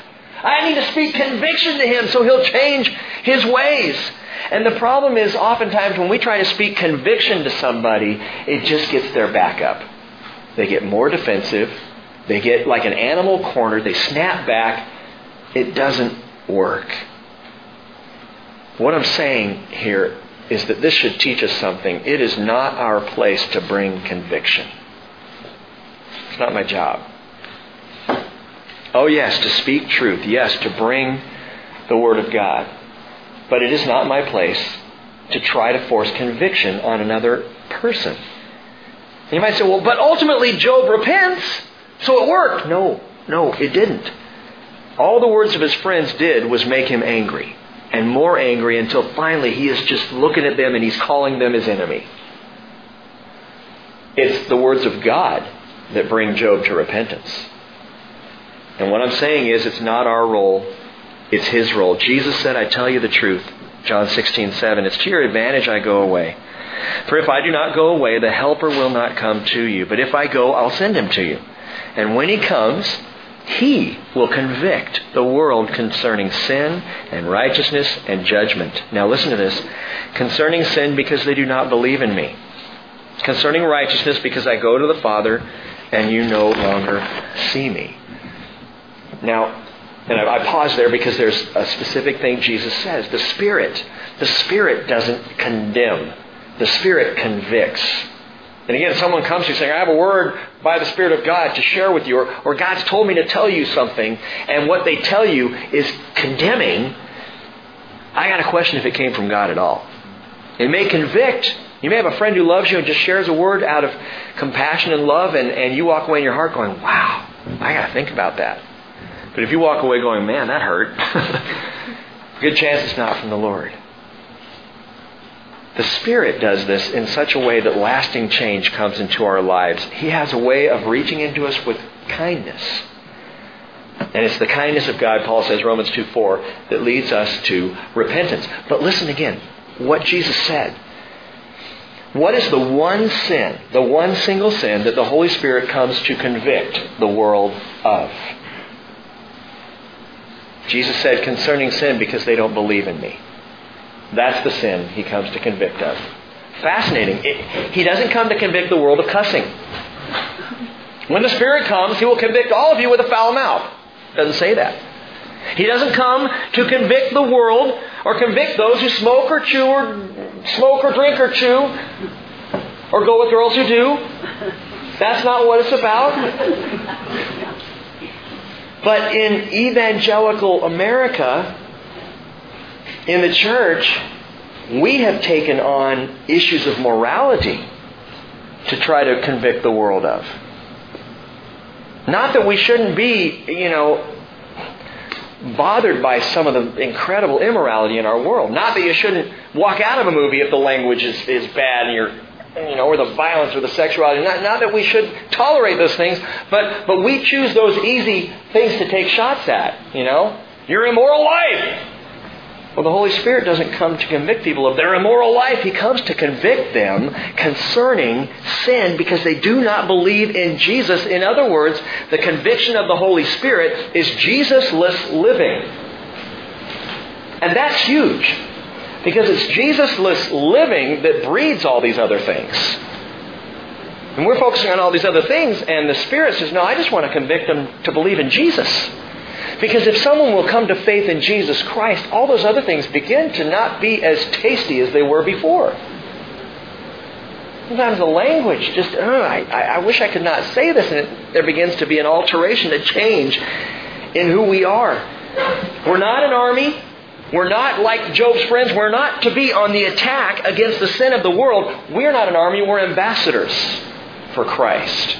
I need to speak conviction to him so he'll change his ways. And the problem is oftentimes when we try to speak conviction to somebody, it just gets their back up. They get more defensive. They get like an animal cornered. They snap back. It doesn't work. What I'm saying here is that this should teach us something. It is not our place to bring conviction. It's not my job. Oh, yes, to speak truth. Yes, to bring the Word of God. But it is not my place to try to force conviction on another person. You might say, well, but ultimately Job repents, so it worked. No, no, it didn't. All the words of his friends did was make him angry and more angry until finally he is just looking at them and he's calling them his enemy. It's the words of God that bring Job to repentance. And what I'm saying is it's not our role, it's his role. Jesus said, I tell you the truth. John 16, 7. It's to your advantage I go away. For if I do not go away, the Helper will not come to you. But if I go, I'll send him to you. And when he comes, he will convict the world concerning sin and righteousness and judgment. Now listen to this. Concerning sin because they do not believe in me. Concerning righteousness because I go to the Father and you no longer see me. Now, and I, I pause there because there's a specific thing Jesus says. The Spirit, the Spirit doesn't condemn. The Spirit convicts. And again, someone comes to you saying, I have a word by the Spirit of God to share with you, or, or God's told me to tell you something, and what they tell you is condemning, I got to question if it came from God at all. It may convict. You may have a friend who loves you and just shares a word out of compassion and love, and, and you walk away in your heart going, wow, I got to think about that. But if you walk away going, man, that hurt, good chance it's not from the Lord. The Spirit does this in such a way that lasting change comes into our lives. He has a way of reaching into us with kindness. And it's the kindness of God, Paul says, Romans 2 4, that leads us to repentance. But listen again, what Jesus said. What is the one sin, the one single sin that the Holy Spirit comes to convict the world of? Jesus said concerning sin, because they don't believe in me. That's the sin he comes to convict of. Fascinating. It, he doesn't come to convict the world of cussing. When the Spirit comes, he will convict all of you with a foul mouth. Doesn't say that. He doesn't come to convict the world or convict those who smoke or chew or smoke or drink or chew or go with girls who do. That's not what it's about. But in evangelical America, in the church, we have taken on issues of morality to try to convict the world of. Not that we shouldn't be, you know, bothered by some of the incredible immorality in our world. Not that you shouldn't walk out of a movie if the language is, is bad and you're you know, or the violence or the sexuality. Not, not that we should tolerate those things, but, but we choose those easy things to take shots at, you know. Your immoral life. Well, the Holy Spirit doesn't come to convict people of their immoral life. He comes to convict them concerning sin because they do not believe in Jesus. In other words, the conviction of the Holy Spirit is Jesusless living. And that's huge because it's Jesusless living that breeds all these other things. And we're focusing on all these other things, and the Spirit says, No, I just want to convict them to believe in Jesus. Because if someone will come to faith in Jesus Christ, all those other things begin to not be as tasty as they were before. Sometimes the language just, oh, I, I wish I could not say this, and it, there begins to be an alteration, a change in who we are. We're not an army. We're not like Job's friends. We're not to be on the attack against the sin of the world. We're not an army. We're ambassadors for Christ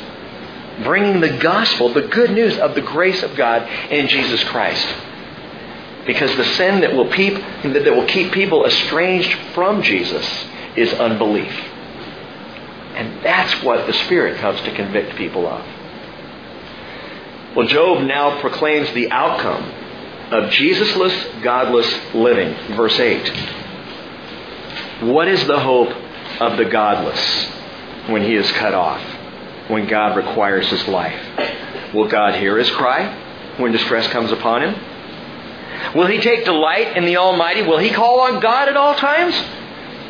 bringing the gospel, the good news of the grace of God in Jesus Christ. Because the sin that will, peep, that will keep people estranged from Jesus is unbelief. And that's what the Spirit comes to convict people of. Well, Job now proclaims the outcome of Jesusless, godless living. Verse 8. What is the hope of the godless when he is cut off? when God requires his life? Will God hear his cry when distress comes upon him? Will he take delight in the Almighty? Will he call on God at all times?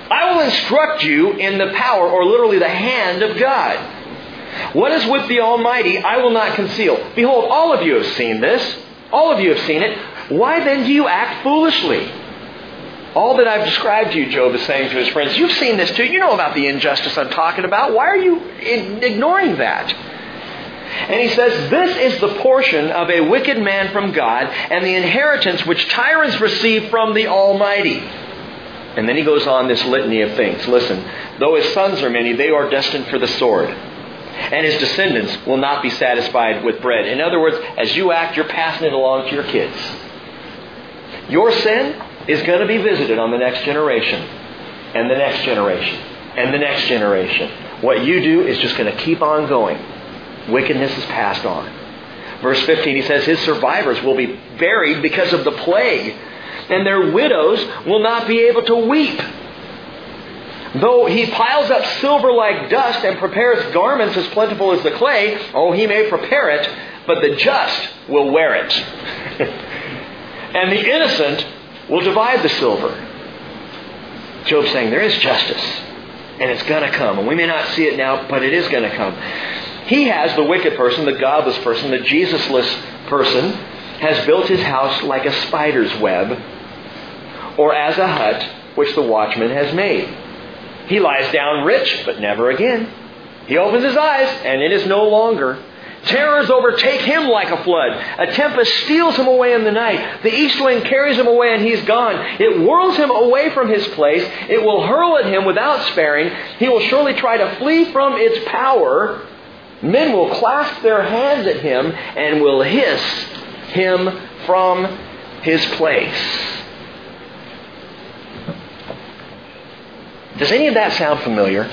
I will instruct you in the power, or literally the hand of God. What is with the Almighty, I will not conceal. Behold, all of you have seen this. All of you have seen it. Why then do you act foolishly? All that I've described to you, Job is saying to his friends, you've seen this too. You know about the injustice I'm talking about. Why are you ignoring that? And he says, This is the portion of a wicked man from God, and the inheritance which tyrants receive from the Almighty. And then he goes on this litany of things. Listen, though his sons are many, they are destined for the sword. And his descendants will not be satisfied with bread. In other words, as you act, you're passing it along to your kids. Your sin is going to be visited on the next generation, and the next generation, and the next generation. What you do is just going to keep on going. Wickedness is passed on. Verse 15, he says, His survivors will be buried because of the plague, and their widows will not be able to weep. Though he piles up silver like dust and prepares garments as plentiful as the clay, oh, he may prepare it, but the just will wear it. and the innocent will divide the silver. Job's saying there is justice, and it's going to come. And we may not see it now, but it is going to come. He has, the wicked person, the godless person, the Jesusless person, has built his house like a spider's web, or as a hut which the watchman has made. He lies down rich, but never again. He opens his eyes, and it is no longer. Terrors overtake him like a flood. A tempest steals him away in the night. The east wind carries him away and he's gone. It whirls him away from his place. It will hurl at him without sparing. He will surely try to flee from its power. Men will clasp their hands at him and will hiss him from his place. Does any of that sound familiar?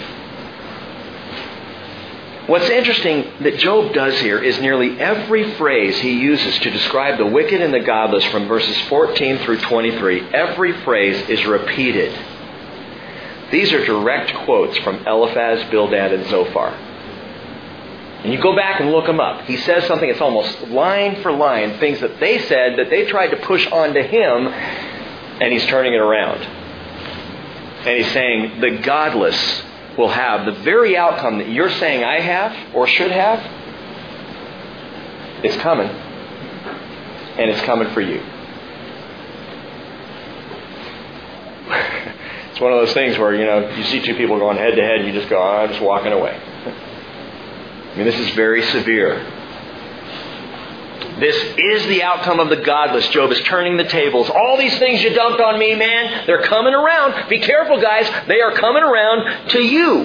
What's interesting that Job does here is nearly every phrase he uses to describe the wicked and the godless from verses 14 through 23, every phrase is repeated. These are direct quotes from Eliphaz, Bildad, and Zophar. And you go back and look them up. He says something that's almost line for line, things that they said that they tried to push onto him, and he's turning it around. And he's saying, the godless will have the very outcome that you're saying I have or should have. It's coming. And it's coming for you. it's one of those things where, you know, you see two people going head to head you just go, oh, I'm just walking away. I mean, this is very severe. This is the outcome of the godless. Job is turning the tables. All these things you dumped on me, man, they're coming around. Be careful, guys. They are coming around to you.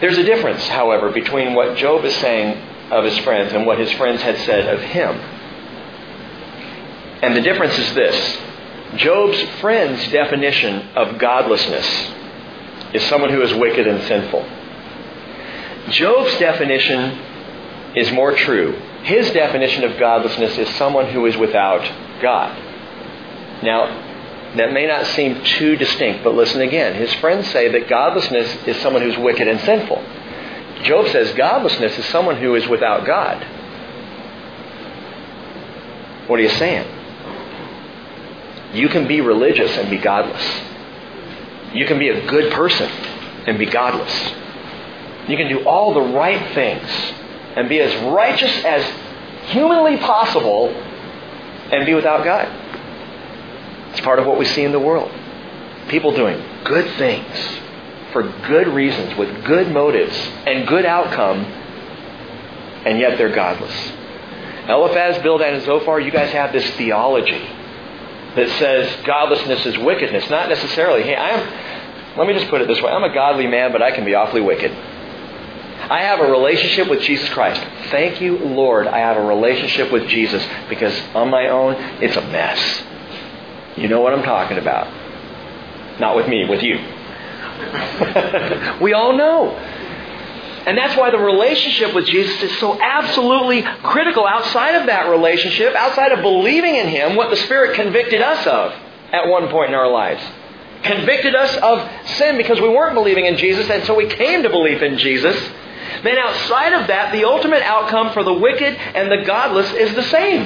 There's a difference, however, between what Job is saying of his friends and what his friends had said of him. And the difference is this Job's friend's definition of godlessness is someone who is wicked and sinful. Job's definition is more true. His definition of godlessness is someone who is without God. Now, that may not seem too distinct, but listen again. His friends say that godlessness is someone who's wicked and sinful. Job says godlessness is someone who is without God. What are you saying? You can be religious and be godless. You can be a good person and be godless. You can do all the right things and be as righteous as humanly possible and be without God. It's part of what we see in the world. People doing good things for good reasons, with good motives and good outcome, and yet they're godless. Eliphaz, Bildad, and Zophar, you guys have this theology that says godlessness is wickedness. Not necessarily. Hey, I am, let me just put it this way. I'm a godly man, but I can be awfully wicked. I have a relationship with Jesus Christ. Thank you, Lord, I have a relationship with Jesus because on my own, it's a mess. You know what I'm talking about. Not with me, with you. we all know. And that's why the relationship with Jesus is so absolutely critical outside of that relationship, outside of believing in Him, what the Spirit convicted us of at one point in our lives. Convicted us of sin because we weren't believing in Jesus, and so we came to believe in Jesus. Then outside of that, the ultimate outcome for the wicked and the godless is the same.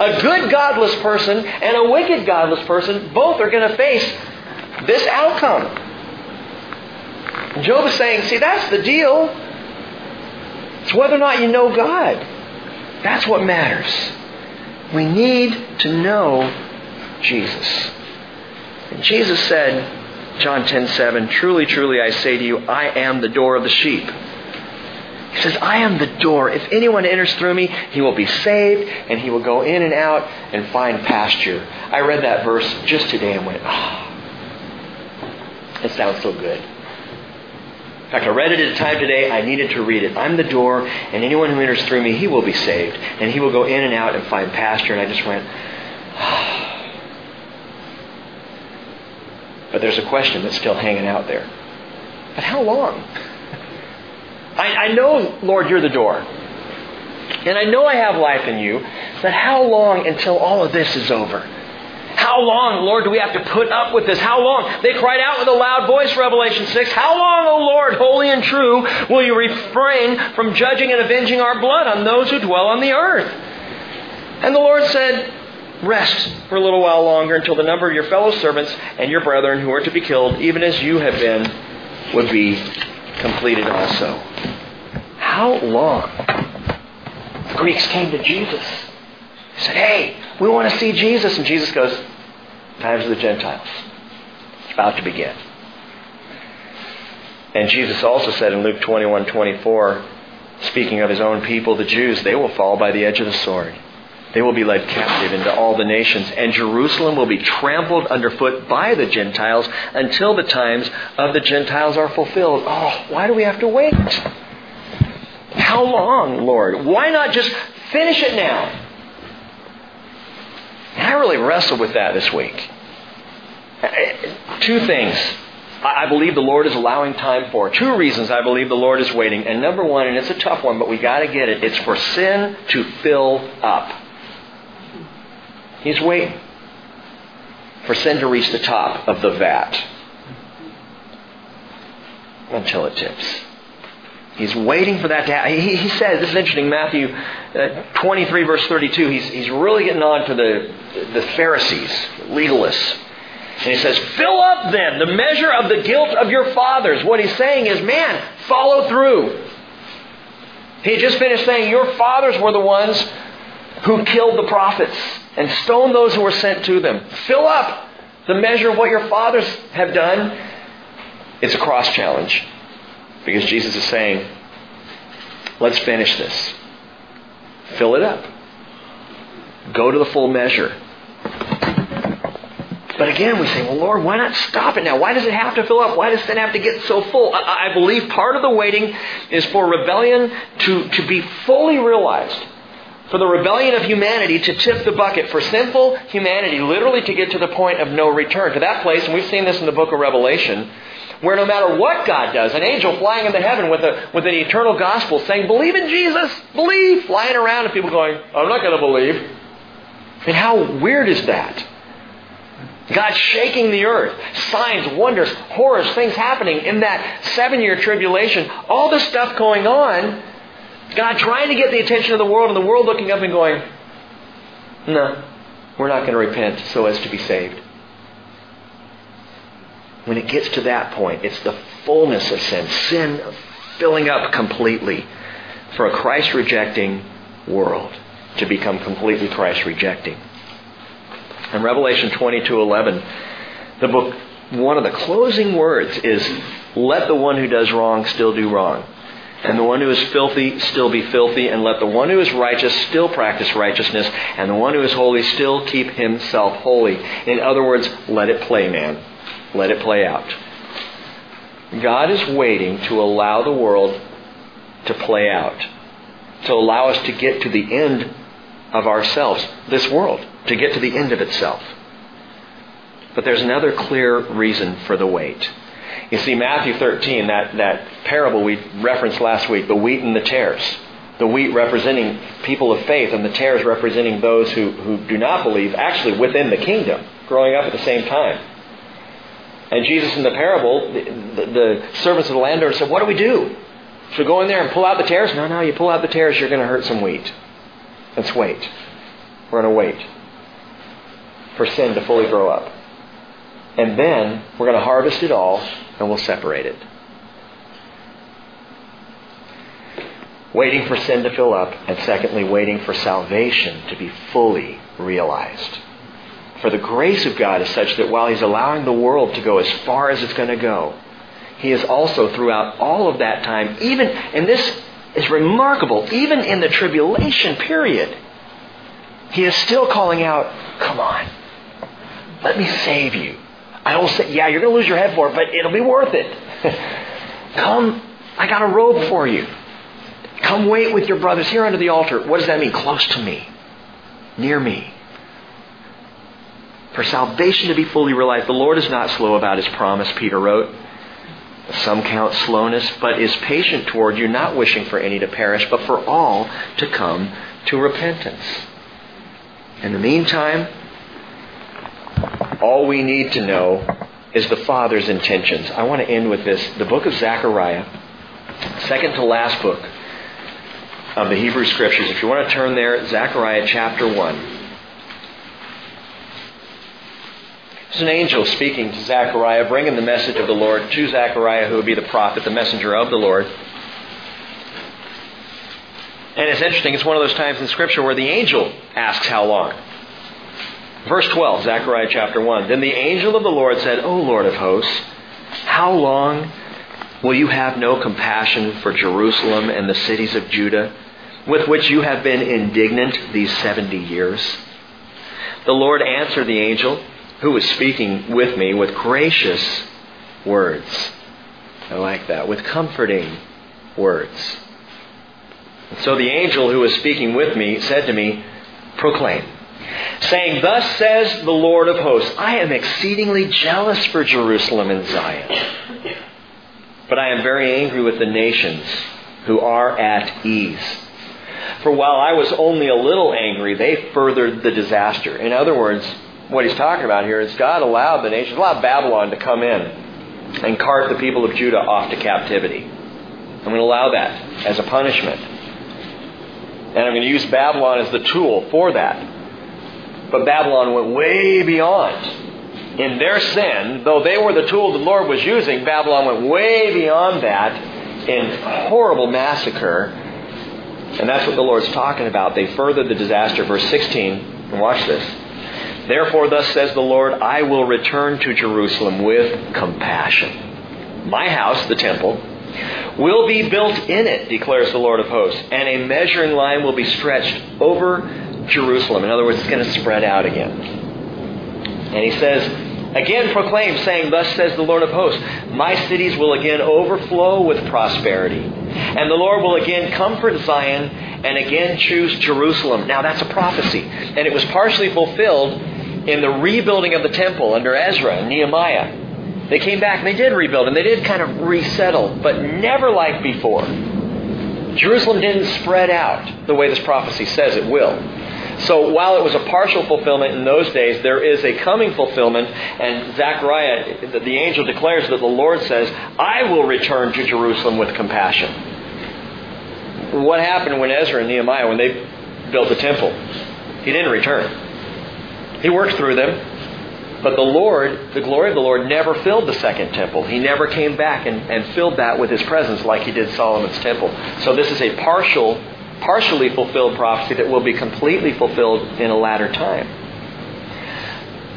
A good godless person and a wicked godless person both are going to face this outcome. Job is saying, see, that's the deal. It's whether or not you know God. That's what matters. We need to know Jesus. And Jesus said, John 10 7, Truly, truly, I say to you, I am the door of the sheep. He says, I am the door. If anyone enters through me, he will be saved, and he will go in and out and find pasture. I read that verse just today and went, ah, oh, it sounds so good. In fact, I read it at a time today. I needed to read it. I'm the door, and anyone who enters through me, he will be saved, and he will go in and out and find pasture. And I just went, oh. But there's a question that's still hanging out there. But how long? I, I know, Lord, you're the door. And I know I have life in you, but how long until all of this is over? How long, Lord, do we have to put up with this? How long? They cried out with a loud voice, Revelation 6. How long, O Lord, holy and true, will you refrain from judging and avenging our blood on those who dwell on the earth? And the Lord said, Rest for a little while longer until the number of your fellow servants and your brethren who are to be killed, even as you have been, would be completed also. How long? The Greeks came to Jesus. They said, Hey, we want to see Jesus. And Jesus goes, Times of the Gentiles. It's about to begin. And Jesus also said in Luke 21 24, speaking of his own people, the Jews, they will fall by the edge of the sword. They will be led captive into all the nations, and Jerusalem will be trampled underfoot by the Gentiles until the times of the Gentiles are fulfilled. Oh, why do we have to wait? How long, Lord? Why not just finish it now? I really wrestled with that this week. Uh, two things I believe the Lord is allowing time for. Two reasons I believe the Lord is waiting. And number one, and it's a tough one, but we got to get it, it's for sin to fill up. He's waiting for sin to reach the top of the vat until it tips. He's waiting for that to happen. He, he says, this is interesting, Matthew uh, 23, verse 32, he's, he's really getting on to the, the Pharisees, legalists. And he says, Fill up then the measure of the guilt of your fathers. What he's saying is, man, follow through. He just finished saying, Your fathers were the ones who killed the prophets and stoned those who were sent to them. Fill up the measure of what your fathers have done. It's a cross challenge because Jesus is saying, let's finish this. Fill it up. Go to the full measure. But again, we say, well, Lord, why not stop it now? Why does it have to fill up? Why does sin have to get so full? I, I believe part of the waiting is for rebellion to, to be fully realized for the rebellion of humanity to tip the bucket, for sinful humanity literally to get to the point of no return. To that place, and we've seen this in the book of Revelation, where no matter what God does, an angel flying into heaven with, a, with an eternal gospel saying, Believe in Jesus, believe, flying around, and people going, I'm not going to believe. And how weird is that? God shaking the earth, signs, wonders, horrors, things happening in that seven year tribulation, all this stuff going on God trying to get the attention of the world, and the world looking up and going, No, we're not going to repent so as to be saved. When it gets to that point, it's the fullness of sin, sin filling up completely for a Christ rejecting world to become completely Christ rejecting. In Revelation 22 11, the book one of the closing words is let the one who does wrong still do wrong. And the one who is filthy still be filthy, and let the one who is righteous still practice righteousness, and the one who is holy still keep himself holy. In other words, let it play, man. Let it play out. God is waiting to allow the world to play out, to allow us to get to the end of ourselves, this world, to get to the end of itself. But there's another clear reason for the wait. You see, Matthew 13, that, that parable we referenced last week, the wheat and the tares. The wheat representing people of faith and the tares representing those who, who do not believe, actually within the kingdom, growing up at the same time. And Jesus in the parable, the, the, the servants of the landowner said, What do we do? Should we go in there and pull out the tares? No, no, you pull out the tares, you're going to hurt some wheat. Let's wait. We're going to wait for sin to fully grow up. And then we're going to harvest it all and we'll separate it. Waiting for sin to fill up, and secondly, waiting for salvation to be fully realized. For the grace of God is such that while He's allowing the world to go as far as it's going to go, He is also throughout all of that time, even, and this is remarkable, even in the tribulation period, He is still calling out, come on, let me save you. I don't say, yeah, you're going to lose your head for it, but it'll be worth it. Come, I got a robe for you. Come wait with your brothers here under the altar. What does that mean? Close to me, near me. For salvation to be fully realized, the Lord is not slow about his promise, Peter wrote. Some count slowness, but is patient toward you, not wishing for any to perish, but for all to come to repentance. In the meantime, all we need to know is the Father's intentions. I want to end with this. The book of Zechariah, second to last book of the Hebrew Scriptures. If you want to turn there, Zechariah chapter 1. There's an angel speaking to Zechariah, bringing the message of the Lord to Zechariah, who would be the prophet, the messenger of the Lord. And it's interesting, it's one of those times in Scripture where the angel asks how long. Verse 12, Zechariah chapter 1. Then the angel of the Lord said, O Lord of hosts, how long will you have no compassion for Jerusalem and the cities of Judah, with which you have been indignant these 70 years? The Lord answered the angel who was speaking with me with gracious words. I like that. With comforting words. And so the angel who was speaking with me said to me, Proclaim saying, Thus says the Lord of hosts, I am exceedingly jealous for Jerusalem and Zion. But I am very angry with the nations who are at ease. For while I was only a little angry, they furthered the disaster. In other words, what he's talking about here is God allowed the nations, allowed Babylon to come in and cart the people of Judah off to captivity. I'm going to allow that as a punishment. And I'm going to use Babylon as the tool for that. But Babylon went way beyond. In their sin, though they were the tool the Lord was using, Babylon went way beyond that in horrible massacre. And that's what the Lord's talking about. They furthered the disaster. Verse 16, and watch this. Therefore, thus says the Lord, I will return to Jerusalem with compassion. My house, the temple, will be built in it, declares the Lord of hosts, and a measuring line will be stretched over Jerusalem. In other words, it's going to spread out again. And he says, Again proclaim, saying, Thus says the Lord of hosts, My cities will again overflow with prosperity. And the Lord will again comfort Zion and again choose Jerusalem. Now that's a prophecy. And it was partially fulfilled in the rebuilding of the temple under Ezra and Nehemiah. They came back and they did rebuild and they did kind of resettle, but never like before. Jerusalem didn't spread out the way this prophecy says it will. So while it was a partial fulfillment in those days, there is a coming fulfillment, and Zechariah, the angel declares that the Lord says, I will return to Jerusalem with compassion. What happened when Ezra and Nehemiah, when they built the temple? He didn't return. He worked through them, but the Lord, the glory of the Lord, never filled the second temple. He never came back and, and filled that with his presence like he did Solomon's temple. So this is a partial partially fulfilled prophecy that will be completely fulfilled in a latter time.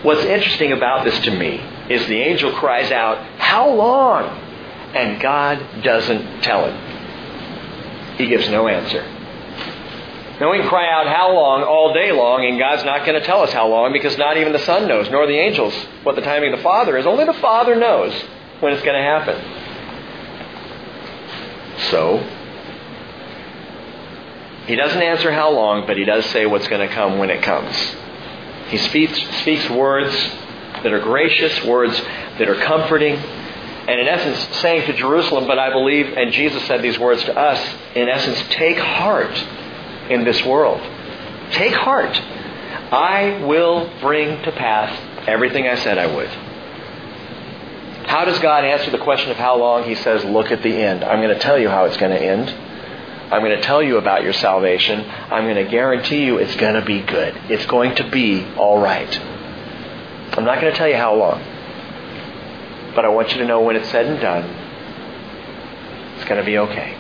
What's interesting about this to me is the angel cries out, How long? And God doesn't tell him. He gives no answer. Now we can cry out how long all day long, and God's not going to tell us how long because not even the Son knows, nor the angels, what the timing of the Father is. Only the Father knows when it's going to happen. So, he doesn't answer how long, but he does say what's going to come when it comes. He speaks, speaks words that are gracious, words that are comforting, and in essence saying to Jerusalem, but I believe, and Jesus said these words to us, in essence, take heart in this world. Take heart. I will bring to pass everything I said I would. How does God answer the question of how long? He says, look at the end. I'm going to tell you how it's going to end. I'm going to tell you about your salvation. I'm going to guarantee you it's going to be good. It's going to be all right. I'm not going to tell you how long. But I want you to know when it's said and done, it's going to be okay.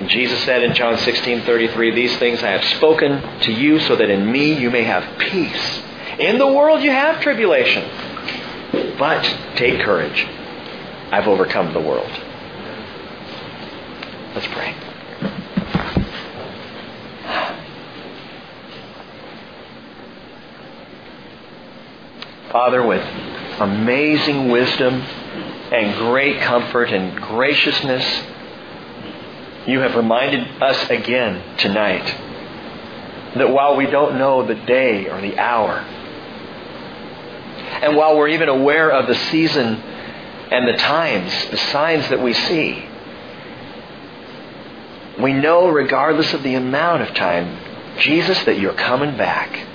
And Jesus said in John 16:33, "These things I have spoken to you so that in me you may have peace. In the world you have tribulation, but take courage. I've overcome the world." Let's pray. Father, with amazing wisdom and great comfort and graciousness, you have reminded us again tonight that while we don't know the day or the hour, and while we're even aware of the season and the times, the signs that we see, we know, regardless of the amount of time, Jesus, that you're coming back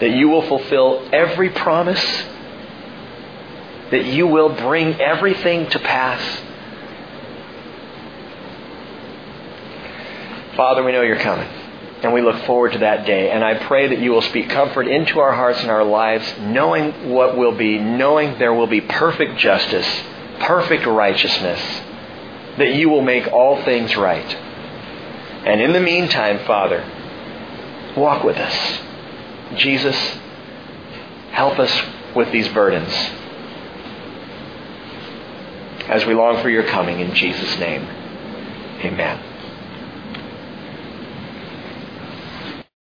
that you will fulfill every promise, that you will bring everything to pass. Father, we know you're coming, and we look forward to that day. And I pray that you will speak comfort into our hearts and our lives, knowing what will be, knowing there will be perfect justice, perfect righteousness, that you will make all things right. And in the meantime, Father, walk with us. Jesus, help us with these burdens as we long for your coming in Jesus' name. Amen.